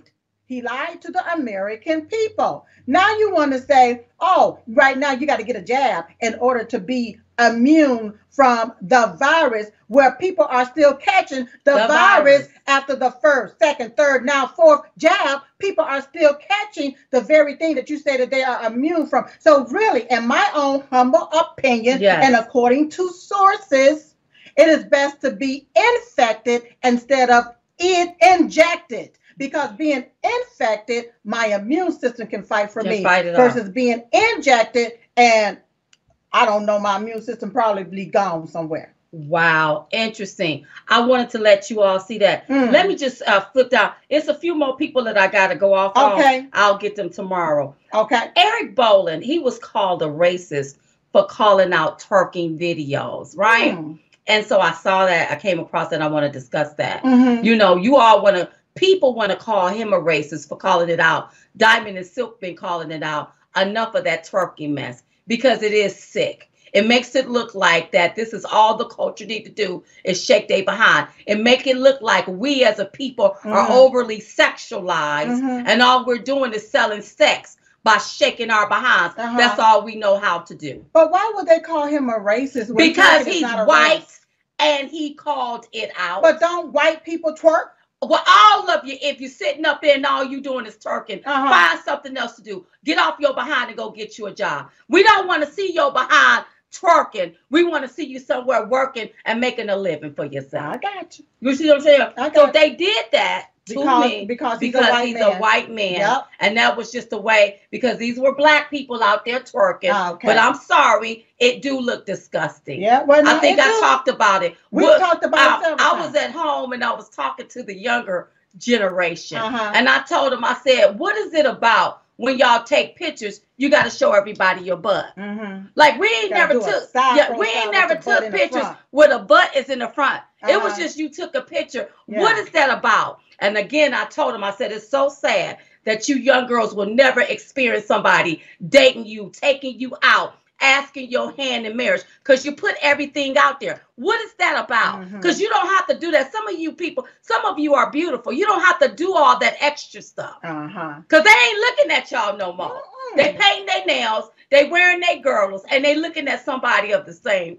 [SPEAKER 2] He lied to the American people. Now you want to say, oh, right now you got to get a jab in order to be immune from the virus, where people are still catching the,
[SPEAKER 1] The
[SPEAKER 2] virus,
[SPEAKER 1] virus.
[SPEAKER 2] after the first, second, third, now fourth jab. People are still catching the very thing that you say that they are immune from. So, really, in my own humble opinion,
[SPEAKER 1] Yes.
[SPEAKER 2] and according to sources, it is best to be infected instead of in- injected because being infected, my immune system can fight for
[SPEAKER 1] Can
[SPEAKER 2] me
[SPEAKER 1] fight it off.
[SPEAKER 2] versus being injected and I don't know, my immune system probably gone somewhere.
[SPEAKER 1] Wow, interesting. I wanted to let you all see that.
[SPEAKER 2] Mm.
[SPEAKER 1] Let me just uh, flip down. It's a few more people that I got to go off
[SPEAKER 2] Okay.
[SPEAKER 1] on. I'll get them tomorrow.
[SPEAKER 2] Okay.
[SPEAKER 1] Eric Bolling, he was called a racist for calling out twerking videos, right?
[SPEAKER 2] Mm.
[SPEAKER 1] And so I saw that, I came across that, I want to discuss that.
[SPEAKER 2] Mhm.
[SPEAKER 1] You know, you all want to, people want to call him a racist for calling it out. Diamond and Silk been calling it out. Enough of that twerking mess because it is sick. It makes it look like that this is all the culture need to do is shake their behind and make it look like we as a people are
[SPEAKER 2] Mhm.
[SPEAKER 1] overly sexualized
[SPEAKER 2] Mhm.
[SPEAKER 1] and all we're doing is selling sex by shaking our behinds.
[SPEAKER 2] Uh-huh.
[SPEAKER 1] That's all we know how to do.
[SPEAKER 2] But why would they call him a racist?
[SPEAKER 1] Because he's white
[SPEAKER 2] race?
[SPEAKER 1] and he called it out.
[SPEAKER 2] But don't white people twerk?
[SPEAKER 1] Well, all of you, if you're sitting up there and all you doing is twerking,
[SPEAKER 2] Uh-huh.
[SPEAKER 1] find something else to do. Get off your behind and go get you a job. We don't want to see your behind twerking. We want to see you somewhere working and making a living for yourself.
[SPEAKER 2] I got you.
[SPEAKER 1] You see what I'm saying?
[SPEAKER 2] I
[SPEAKER 1] So
[SPEAKER 2] got
[SPEAKER 1] they did that
[SPEAKER 2] Because,
[SPEAKER 1] me
[SPEAKER 2] because he's
[SPEAKER 1] because
[SPEAKER 2] a white
[SPEAKER 1] he's
[SPEAKER 2] man.
[SPEAKER 1] a white man.
[SPEAKER 2] Yep.
[SPEAKER 1] And that was just the way, because these were black people out there twerking.
[SPEAKER 2] Ah, okay.
[SPEAKER 1] But I'm sorry, it do look disgusting.
[SPEAKER 2] Yeah, well, no,
[SPEAKER 1] I think I
[SPEAKER 2] do.
[SPEAKER 1] talked about it.
[SPEAKER 2] We
[SPEAKER 1] What-
[SPEAKER 2] talked about it
[SPEAKER 1] I,
[SPEAKER 2] several
[SPEAKER 1] I was at home and I was talking to the younger generation.
[SPEAKER 2] Uh-huh.
[SPEAKER 1] And I told them, I said, what is it about when y'all take pictures, you got to show everybody your butt?
[SPEAKER 2] Mhm.
[SPEAKER 1] Like we ain't never took, yeah, we ain't never took pictures with a butt is in the front. It was
[SPEAKER 2] Uh-huh.
[SPEAKER 1] just you took a picture.
[SPEAKER 2] Yeah.
[SPEAKER 1] What is that about? And again, I told him, I said, it's so sad that you young girls will never experience somebody dating you, taking you out, asking your hand in marriage, because you put everything out there. What is that about? Because you don't have to do that. Some of you people, some of you are beautiful. You don't have to do all that extra stuff.
[SPEAKER 2] Uh-huh.
[SPEAKER 1] Because they ain't looking at y'all no more.
[SPEAKER 2] Mm-mm.
[SPEAKER 1] They painting their nails, they wearing their girdles, and they looking at somebody of the same.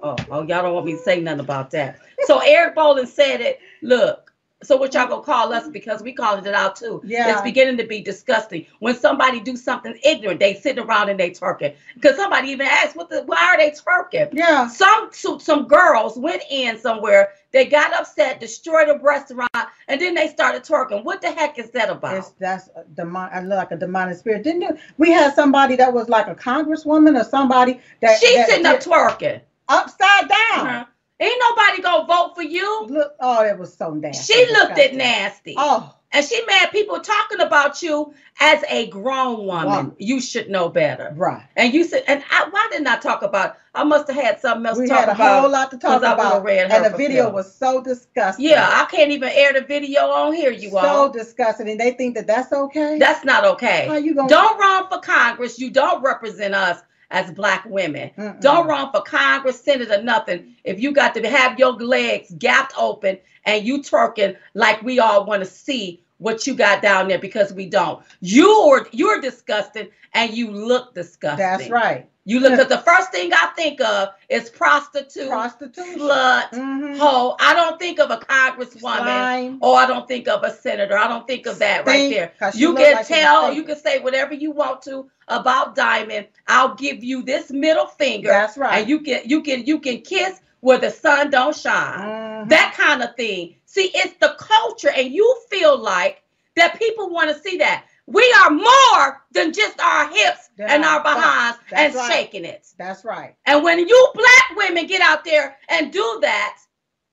[SPEAKER 1] Oh, oh, y'all don't want me to say nothing about that. So Eric Bolling said it. Look, So what y'all gonna call us because we calling it out too.
[SPEAKER 2] Yeah.
[SPEAKER 1] It's beginning to be disgusting. When somebody do something ignorant, they sitting around and they twerking. Because somebody even asked, what the why are they twerking?
[SPEAKER 2] Yeah.
[SPEAKER 1] Some some some girls went in somewhere, they got upset, destroyed a restaurant, and then they started twerking. What the heck is that about?
[SPEAKER 2] It's that's a demon. I look like a demonic spirit. Didn't you? We had somebody that was like a congresswoman or somebody that
[SPEAKER 1] She's
[SPEAKER 2] that
[SPEAKER 1] sitting up
[SPEAKER 2] did-
[SPEAKER 1] twerking.
[SPEAKER 2] upside down.
[SPEAKER 1] Uh-huh. Ain't nobody gonna vote for you.
[SPEAKER 2] Look, oh, it was so nasty.
[SPEAKER 1] She looked at nasty.
[SPEAKER 2] Oh,
[SPEAKER 1] And she mad people talking about you as a grown woman.
[SPEAKER 2] Woman.
[SPEAKER 1] You should know better.
[SPEAKER 2] right.
[SPEAKER 1] And you said, and I, why didn't I talk about? I must have had something else
[SPEAKER 2] We
[SPEAKER 1] to talk
[SPEAKER 2] had a
[SPEAKER 1] about.
[SPEAKER 2] whole lot to talk
[SPEAKER 1] 'cause I would've
[SPEAKER 2] about,
[SPEAKER 1] read
[SPEAKER 2] and the video
[SPEAKER 1] film.
[SPEAKER 2] was so disgusting.
[SPEAKER 1] Yeah, I can't even air the video on here, you
[SPEAKER 2] so
[SPEAKER 1] all.
[SPEAKER 2] So disgusting, and they think that that's okay.
[SPEAKER 1] That's not okay.
[SPEAKER 2] How you gonna?
[SPEAKER 1] Don't run for Congress. You don't represent us as black women.
[SPEAKER 2] Mm-mm.
[SPEAKER 1] Don't run for Congress, Senate, or nothing. If you got to have your legs gapped open and you twerking like we all want to see what you got down there because we don't. You're you're disgusting and you look disgusting.
[SPEAKER 2] That's right.
[SPEAKER 1] You look at the first thing I think of is prostitute,
[SPEAKER 2] Prostitution.
[SPEAKER 1] slut,
[SPEAKER 2] Mhm.
[SPEAKER 1] hoe. I don't think of a congresswoman
[SPEAKER 2] Slime.
[SPEAKER 1] or I don't think of a senator. I don't think of that right
[SPEAKER 2] Stink,
[SPEAKER 1] there.
[SPEAKER 2] 'cause she
[SPEAKER 1] You can
[SPEAKER 2] like
[SPEAKER 1] tell, you can say whatever you want to about Diamond. I'll give you this middle finger.
[SPEAKER 2] That's right.
[SPEAKER 1] And you can you can you can kiss where the sun don't shine.
[SPEAKER 2] Mhm.
[SPEAKER 1] That kind of thing. See, it's the culture, and you feel like that people want to see that. We are more than just our hips
[SPEAKER 2] Yeah,
[SPEAKER 1] and our behinds and
[SPEAKER 2] right.
[SPEAKER 1] shaking it.
[SPEAKER 2] That's right.
[SPEAKER 1] And when you black women get out there and do that,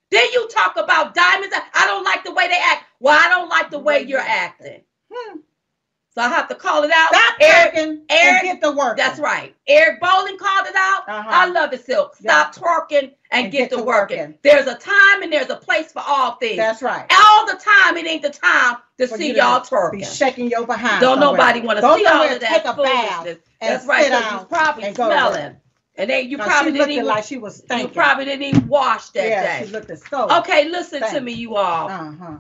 [SPEAKER 1] then you talk about diamonds. I don't like the way they act. Well, I don't like the way you're acting.
[SPEAKER 2] Hmm.
[SPEAKER 1] So I have to call it out.
[SPEAKER 2] Stop
[SPEAKER 1] Eric,
[SPEAKER 2] twerking
[SPEAKER 1] Eric-
[SPEAKER 2] and get to work.
[SPEAKER 1] that's right. Eric Bolling called it out.
[SPEAKER 2] Uh-huh.
[SPEAKER 1] I love it, Silk. Stop twerking and, get, to working. There's a time and there's a place for all things.
[SPEAKER 2] That's right.
[SPEAKER 1] all the time, it ain't the time to
[SPEAKER 2] For
[SPEAKER 1] see y'all
[SPEAKER 2] Be
[SPEAKER 1] twerking.
[SPEAKER 2] shaking your behind.
[SPEAKER 1] Don't
[SPEAKER 2] somewhere.
[SPEAKER 1] nobody want to see all of that
[SPEAKER 2] take a bath,
[SPEAKER 1] foolishness.
[SPEAKER 2] and
[SPEAKER 1] That's right,
[SPEAKER 2] sit
[SPEAKER 1] because
[SPEAKER 2] down
[SPEAKER 1] you probably
[SPEAKER 2] and go to work.
[SPEAKER 1] smelling. And they you
[SPEAKER 2] 'Cause
[SPEAKER 1] probably didn't even
[SPEAKER 2] like she was
[SPEAKER 1] you probably didn't even wash that
[SPEAKER 2] yeah,
[SPEAKER 1] day.
[SPEAKER 2] she looked so.
[SPEAKER 1] Okay, listen to me, you all.
[SPEAKER 2] Uh-huh.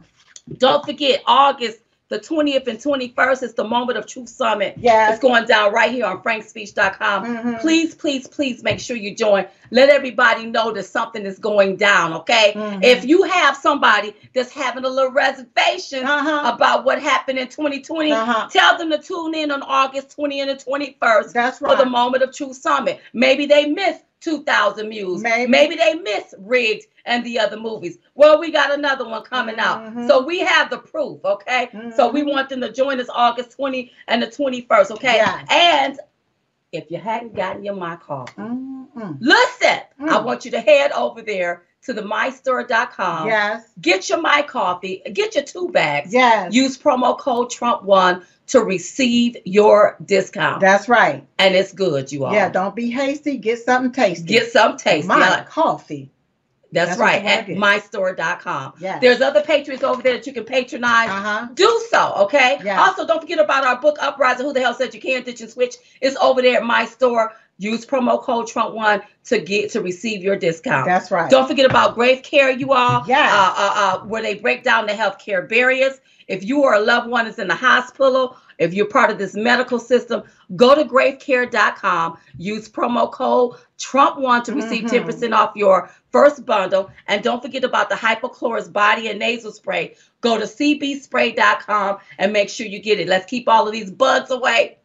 [SPEAKER 1] Don't forget, August the 20th and 21st is the Moment of Truth Summit.
[SPEAKER 2] Yes.
[SPEAKER 1] It's going down right here on frankspeech.com.
[SPEAKER 2] Mhm.
[SPEAKER 1] Please, please, please make sure you join. Let everybody know that something is going down, okay?
[SPEAKER 2] Mhm.
[SPEAKER 1] If you have somebody that's having a little reservation
[SPEAKER 2] Uh-huh.
[SPEAKER 1] about what happened in 2020,
[SPEAKER 2] Uh-huh.
[SPEAKER 1] tell them to tune in on August 20 and the 21st
[SPEAKER 2] That's
[SPEAKER 1] for the Moment of Truth Summit. Maybe they missed 2,000 Mules.
[SPEAKER 2] Maybe.
[SPEAKER 1] they missed Rigged and the other movies. Well, we got another one coming
[SPEAKER 2] Mhm.
[SPEAKER 1] out. So we have the proof, okay? So we
[SPEAKER 2] Mhm.
[SPEAKER 1] want them to join us August 20 and the 21st, okay?
[SPEAKER 2] Yes.
[SPEAKER 1] And if you hadn't gotten your My Coffee,
[SPEAKER 2] Mm-mm.
[SPEAKER 1] listen, I
[SPEAKER 2] Mm.
[SPEAKER 1] want you to head over there to the mystore.com.
[SPEAKER 2] Yes.
[SPEAKER 1] Get your My Coffee, get your two bags.
[SPEAKER 2] Yes.
[SPEAKER 1] Use promo code Trump1 to receive your discount.
[SPEAKER 2] That's right.
[SPEAKER 1] and it's good, you all.
[SPEAKER 2] Yeah. Don't be hasty. Get something tasty.
[SPEAKER 1] Get some taste.
[SPEAKER 2] My coffee.
[SPEAKER 1] That's,
[SPEAKER 2] that's
[SPEAKER 1] right. At mystore.com.
[SPEAKER 2] Yes.
[SPEAKER 1] There's other patrons over there that you can patronize.
[SPEAKER 2] Uh-huh.
[SPEAKER 1] Do so, okay?
[SPEAKER 2] Yes.
[SPEAKER 1] Also, don't forget about our book, Uprising Who the Hell Said You Can't Ditch and Switch. It's over there at my store. Use promo code Trump1 to get to receive your discount.
[SPEAKER 2] That's right.
[SPEAKER 1] Don't forget about Grave Care, you all.
[SPEAKER 2] Yes.
[SPEAKER 1] Uh, uh, uh, where they break down the healthcare barriers. If you or a loved one is in the hospital, if you're part of this medical system, go to gravecare.com. Use promo code Trump1 to receive
[SPEAKER 2] Mhm.
[SPEAKER 1] 10% off your first bundle. And don't forget about the hypochlorous body and nasal spray. Go to cbspray.com and make sure you get it. Let's keep all of these bugs away.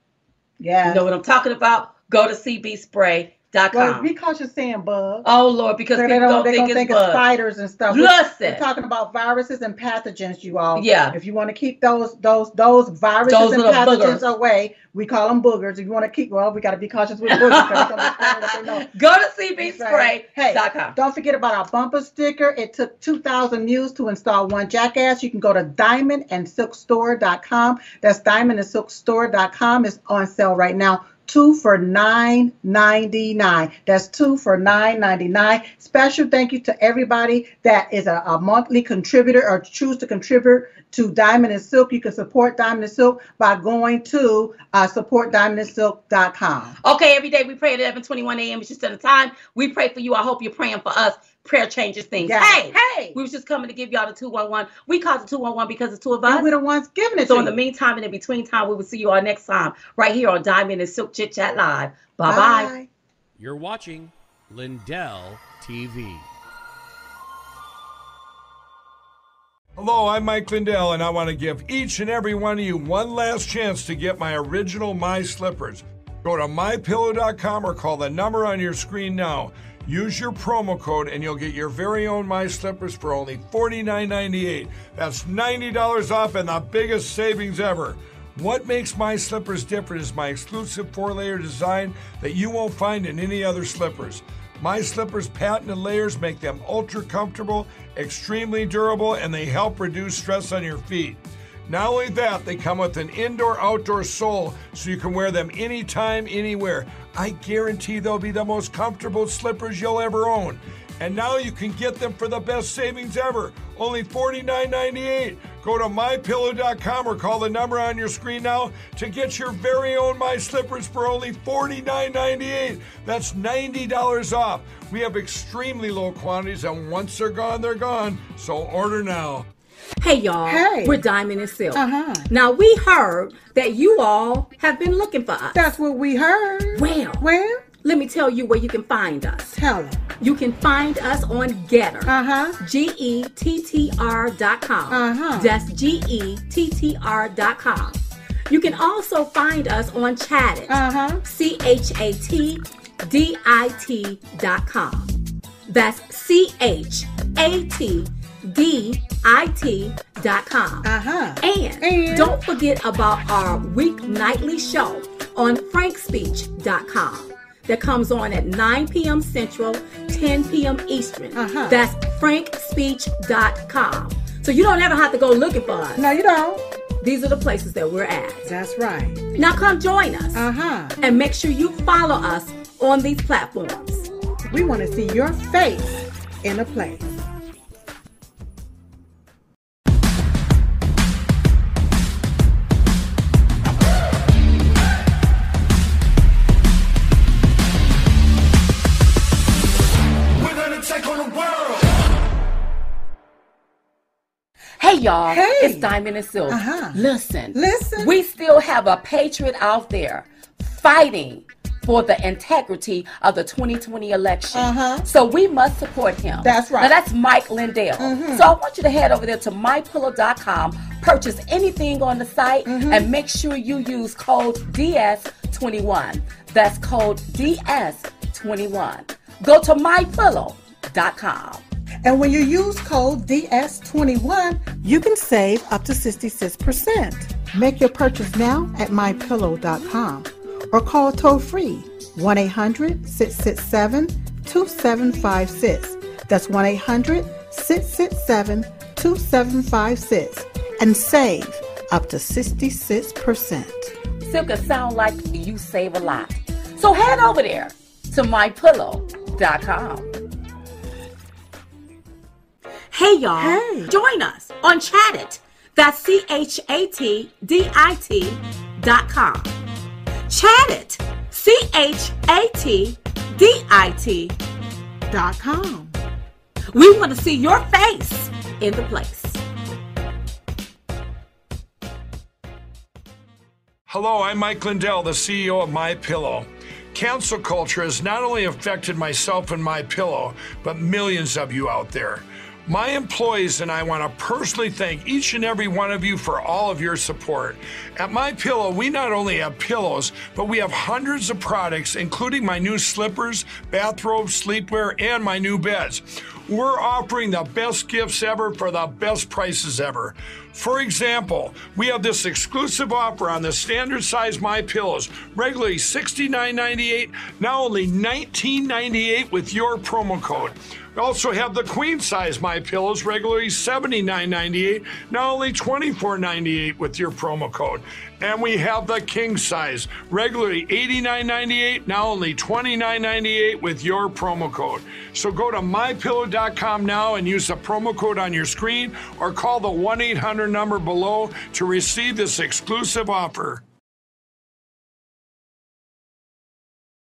[SPEAKER 2] Yeah.
[SPEAKER 1] You know what I'm talking about? Go to cbspray.com.
[SPEAKER 2] Well, be cautious saying bug.
[SPEAKER 1] Oh Lord, because
[SPEAKER 2] So
[SPEAKER 1] people
[SPEAKER 2] they
[SPEAKER 1] don't
[SPEAKER 2] don't, they
[SPEAKER 1] think it's
[SPEAKER 2] think spiders and stuff.
[SPEAKER 1] Listen.
[SPEAKER 2] We're talking about viruses and pathogens, you all.
[SPEAKER 1] Yeah.
[SPEAKER 2] If you want to keep those those those viruses
[SPEAKER 1] Those
[SPEAKER 2] and pathogens
[SPEAKER 1] boogers.
[SPEAKER 2] away, we call them boogers. If you want to keep, well, we got to be cautious with boogers. 'cause they're gonna be spraying what they know. [laughs]
[SPEAKER 1] Go to cbspray.com.
[SPEAKER 2] Hey, don't forget about our bumper sticker. It took 2,000 Mules to install one jackass. You can go to diamondandsilkstore.com. That's diamondandsilkstore.com. It's on sale right now. Two for nine ninety nine. That's two for nine ninety nine. Special thank you to everybody that is a, a monthly contributor or choose to contribute to Diamond and Silk. You can support Diamond and Silk by going to uh, supportdiamondandsilk.com.
[SPEAKER 1] Okay, every day we pray at 11 21 a.m. Eastern Standard Time. We pray for you. I hope you're praying for us. Prayer changes things.
[SPEAKER 2] Yeah.
[SPEAKER 1] Hey,
[SPEAKER 2] Hey.
[SPEAKER 1] we was just coming to give y'all the 211. We call it 211 because it's two of
[SPEAKER 2] And
[SPEAKER 1] us.
[SPEAKER 2] we're the ones giving it
[SPEAKER 1] So
[SPEAKER 2] to
[SPEAKER 1] in the meantime and in between time, we will see you all next time right here on Diamond and Silk Chit Chat Live. Bye bye.
[SPEAKER 8] You're watching Lindell TV. Hello, I'm Mike Lindell, and I want to give each and every one of you one last chance to get my original My Slippers. Go to mypillow.com or call the number on your screen now. Use your promo code and you'll get your very own My Slippers for only $49.98. That's $90 off and the biggest savings ever. What makes my slippers different is my exclusive four layer design that you won't find in any other slippers. My slippers' patented layers make them ultra comfortable, extremely durable, and they help reduce stress on your feet. Not only that, they come with an indoor outdoor sole so you can wear them anytime, anywhere. I guarantee they'll be the most comfortable slippers you'll ever own. And now you can get them for the best savings ever. Only $49.98. Go to mypillow.com or call the number on your screen now to get your very own My Slippers for only $49.98. That's $90 off. We have extremely low quantities, and once they're gone, they're gone. So order now.
[SPEAKER 1] Hey y'all,
[SPEAKER 2] Hey.
[SPEAKER 1] we're Diamond and Silk.
[SPEAKER 2] Uh-huh.
[SPEAKER 1] Now we heard that you all have been looking for us.
[SPEAKER 2] That's what we heard.
[SPEAKER 1] well,
[SPEAKER 2] Where?
[SPEAKER 1] let me tell you where you can find us.
[SPEAKER 2] Tell them.
[SPEAKER 1] You can find us on GETTR.
[SPEAKER 2] Uh-huh.
[SPEAKER 1] G E T T R dot com.
[SPEAKER 2] Uh-huh.
[SPEAKER 1] That's G E T T R dot com. You can also find us on Chatdit.
[SPEAKER 2] Uh-huh.
[SPEAKER 1] C H A T D I T dot com. That's C H A T D I T dot com.
[SPEAKER 2] Uh-huh.
[SPEAKER 1] And,
[SPEAKER 2] And?
[SPEAKER 1] don't forget about our weeknightly show on frankspeech.com that comes on at 9 p.m. Central, 10 p.m. Eastern.
[SPEAKER 2] Uh-huh.
[SPEAKER 1] That's frankspeech.com. So you don't ever have to go looking for us.
[SPEAKER 2] No, you don't.
[SPEAKER 1] These are the places that we're at.
[SPEAKER 2] That's right.
[SPEAKER 1] Now come join us
[SPEAKER 2] Uh-huh.
[SPEAKER 1] and make sure you follow us on these platforms.
[SPEAKER 2] We want to see your face in a place.
[SPEAKER 1] Y'all,
[SPEAKER 2] Hey.
[SPEAKER 1] it's Diamond and Silk.
[SPEAKER 2] Uh-huh.
[SPEAKER 1] Listen,
[SPEAKER 2] Listen.
[SPEAKER 1] we still have a patriot out there fighting for the integrity of the 2020 election.
[SPEAKER 2] Uh-huh.
[SPEAKER 1] So we must support him.
[SPEAKER 2] That's right. Mm-hmm.
[SPEAKER 1] Now that's Mike Lindell. So I want you to head over there to mypillow.com, purchase anything on the site,
[SPEAKER 2] Mm-hmm.
[SPEAKER 1] and make sure you use code DS21. That's code DS21. Go to mypillow.com.
[SPEAKER 2] And when you use code DS21, you can save up to 66%. Make your purchase now at mypillow.com or call toll free 1 800 667 2756. That's 1 800 667 2756 and save up to 66%.
[SPEAKER 1] Silk sound like you save a lot. So head over there to mypillow.com. Hey y'all,
[SPEAKER 2] Hey.
[SPEAKER 1] join us on Chatdit. That's C H A T D I T dot com. Chatdit, C H A T D I T.
[SPEAKER 2] Dot com.
[SPEAKER 1] We want to see your face in the place.
[SPEAKER 8] Hello, I'm Mike Lindell, the CEO of My Pillow. Cancel culture has not only affected myself and My Pillow, but millions of you out there. My employees and I want to personally thank each and every one of you for all of your support. At My Pillow, we not only have pillows, but we have hundreds of products, including my new slippers, bathrobes, sleepwear, and my new beds. We're offering the best gifts ever for the best prices ever. For example, we have this exclusive offer on the standard size My Pillows, regularly $69.98, now only $19.98 with your promo code. Also have the queen size My Pillows, regularly $79.98, now only $24.98 with your promo code. And we have the king size, regularly $89.98, now only $29.98 with your promo code. So go to mypillow.com now and use the promo code on your screen or call the 1 800 number below to receive this exclusive offer.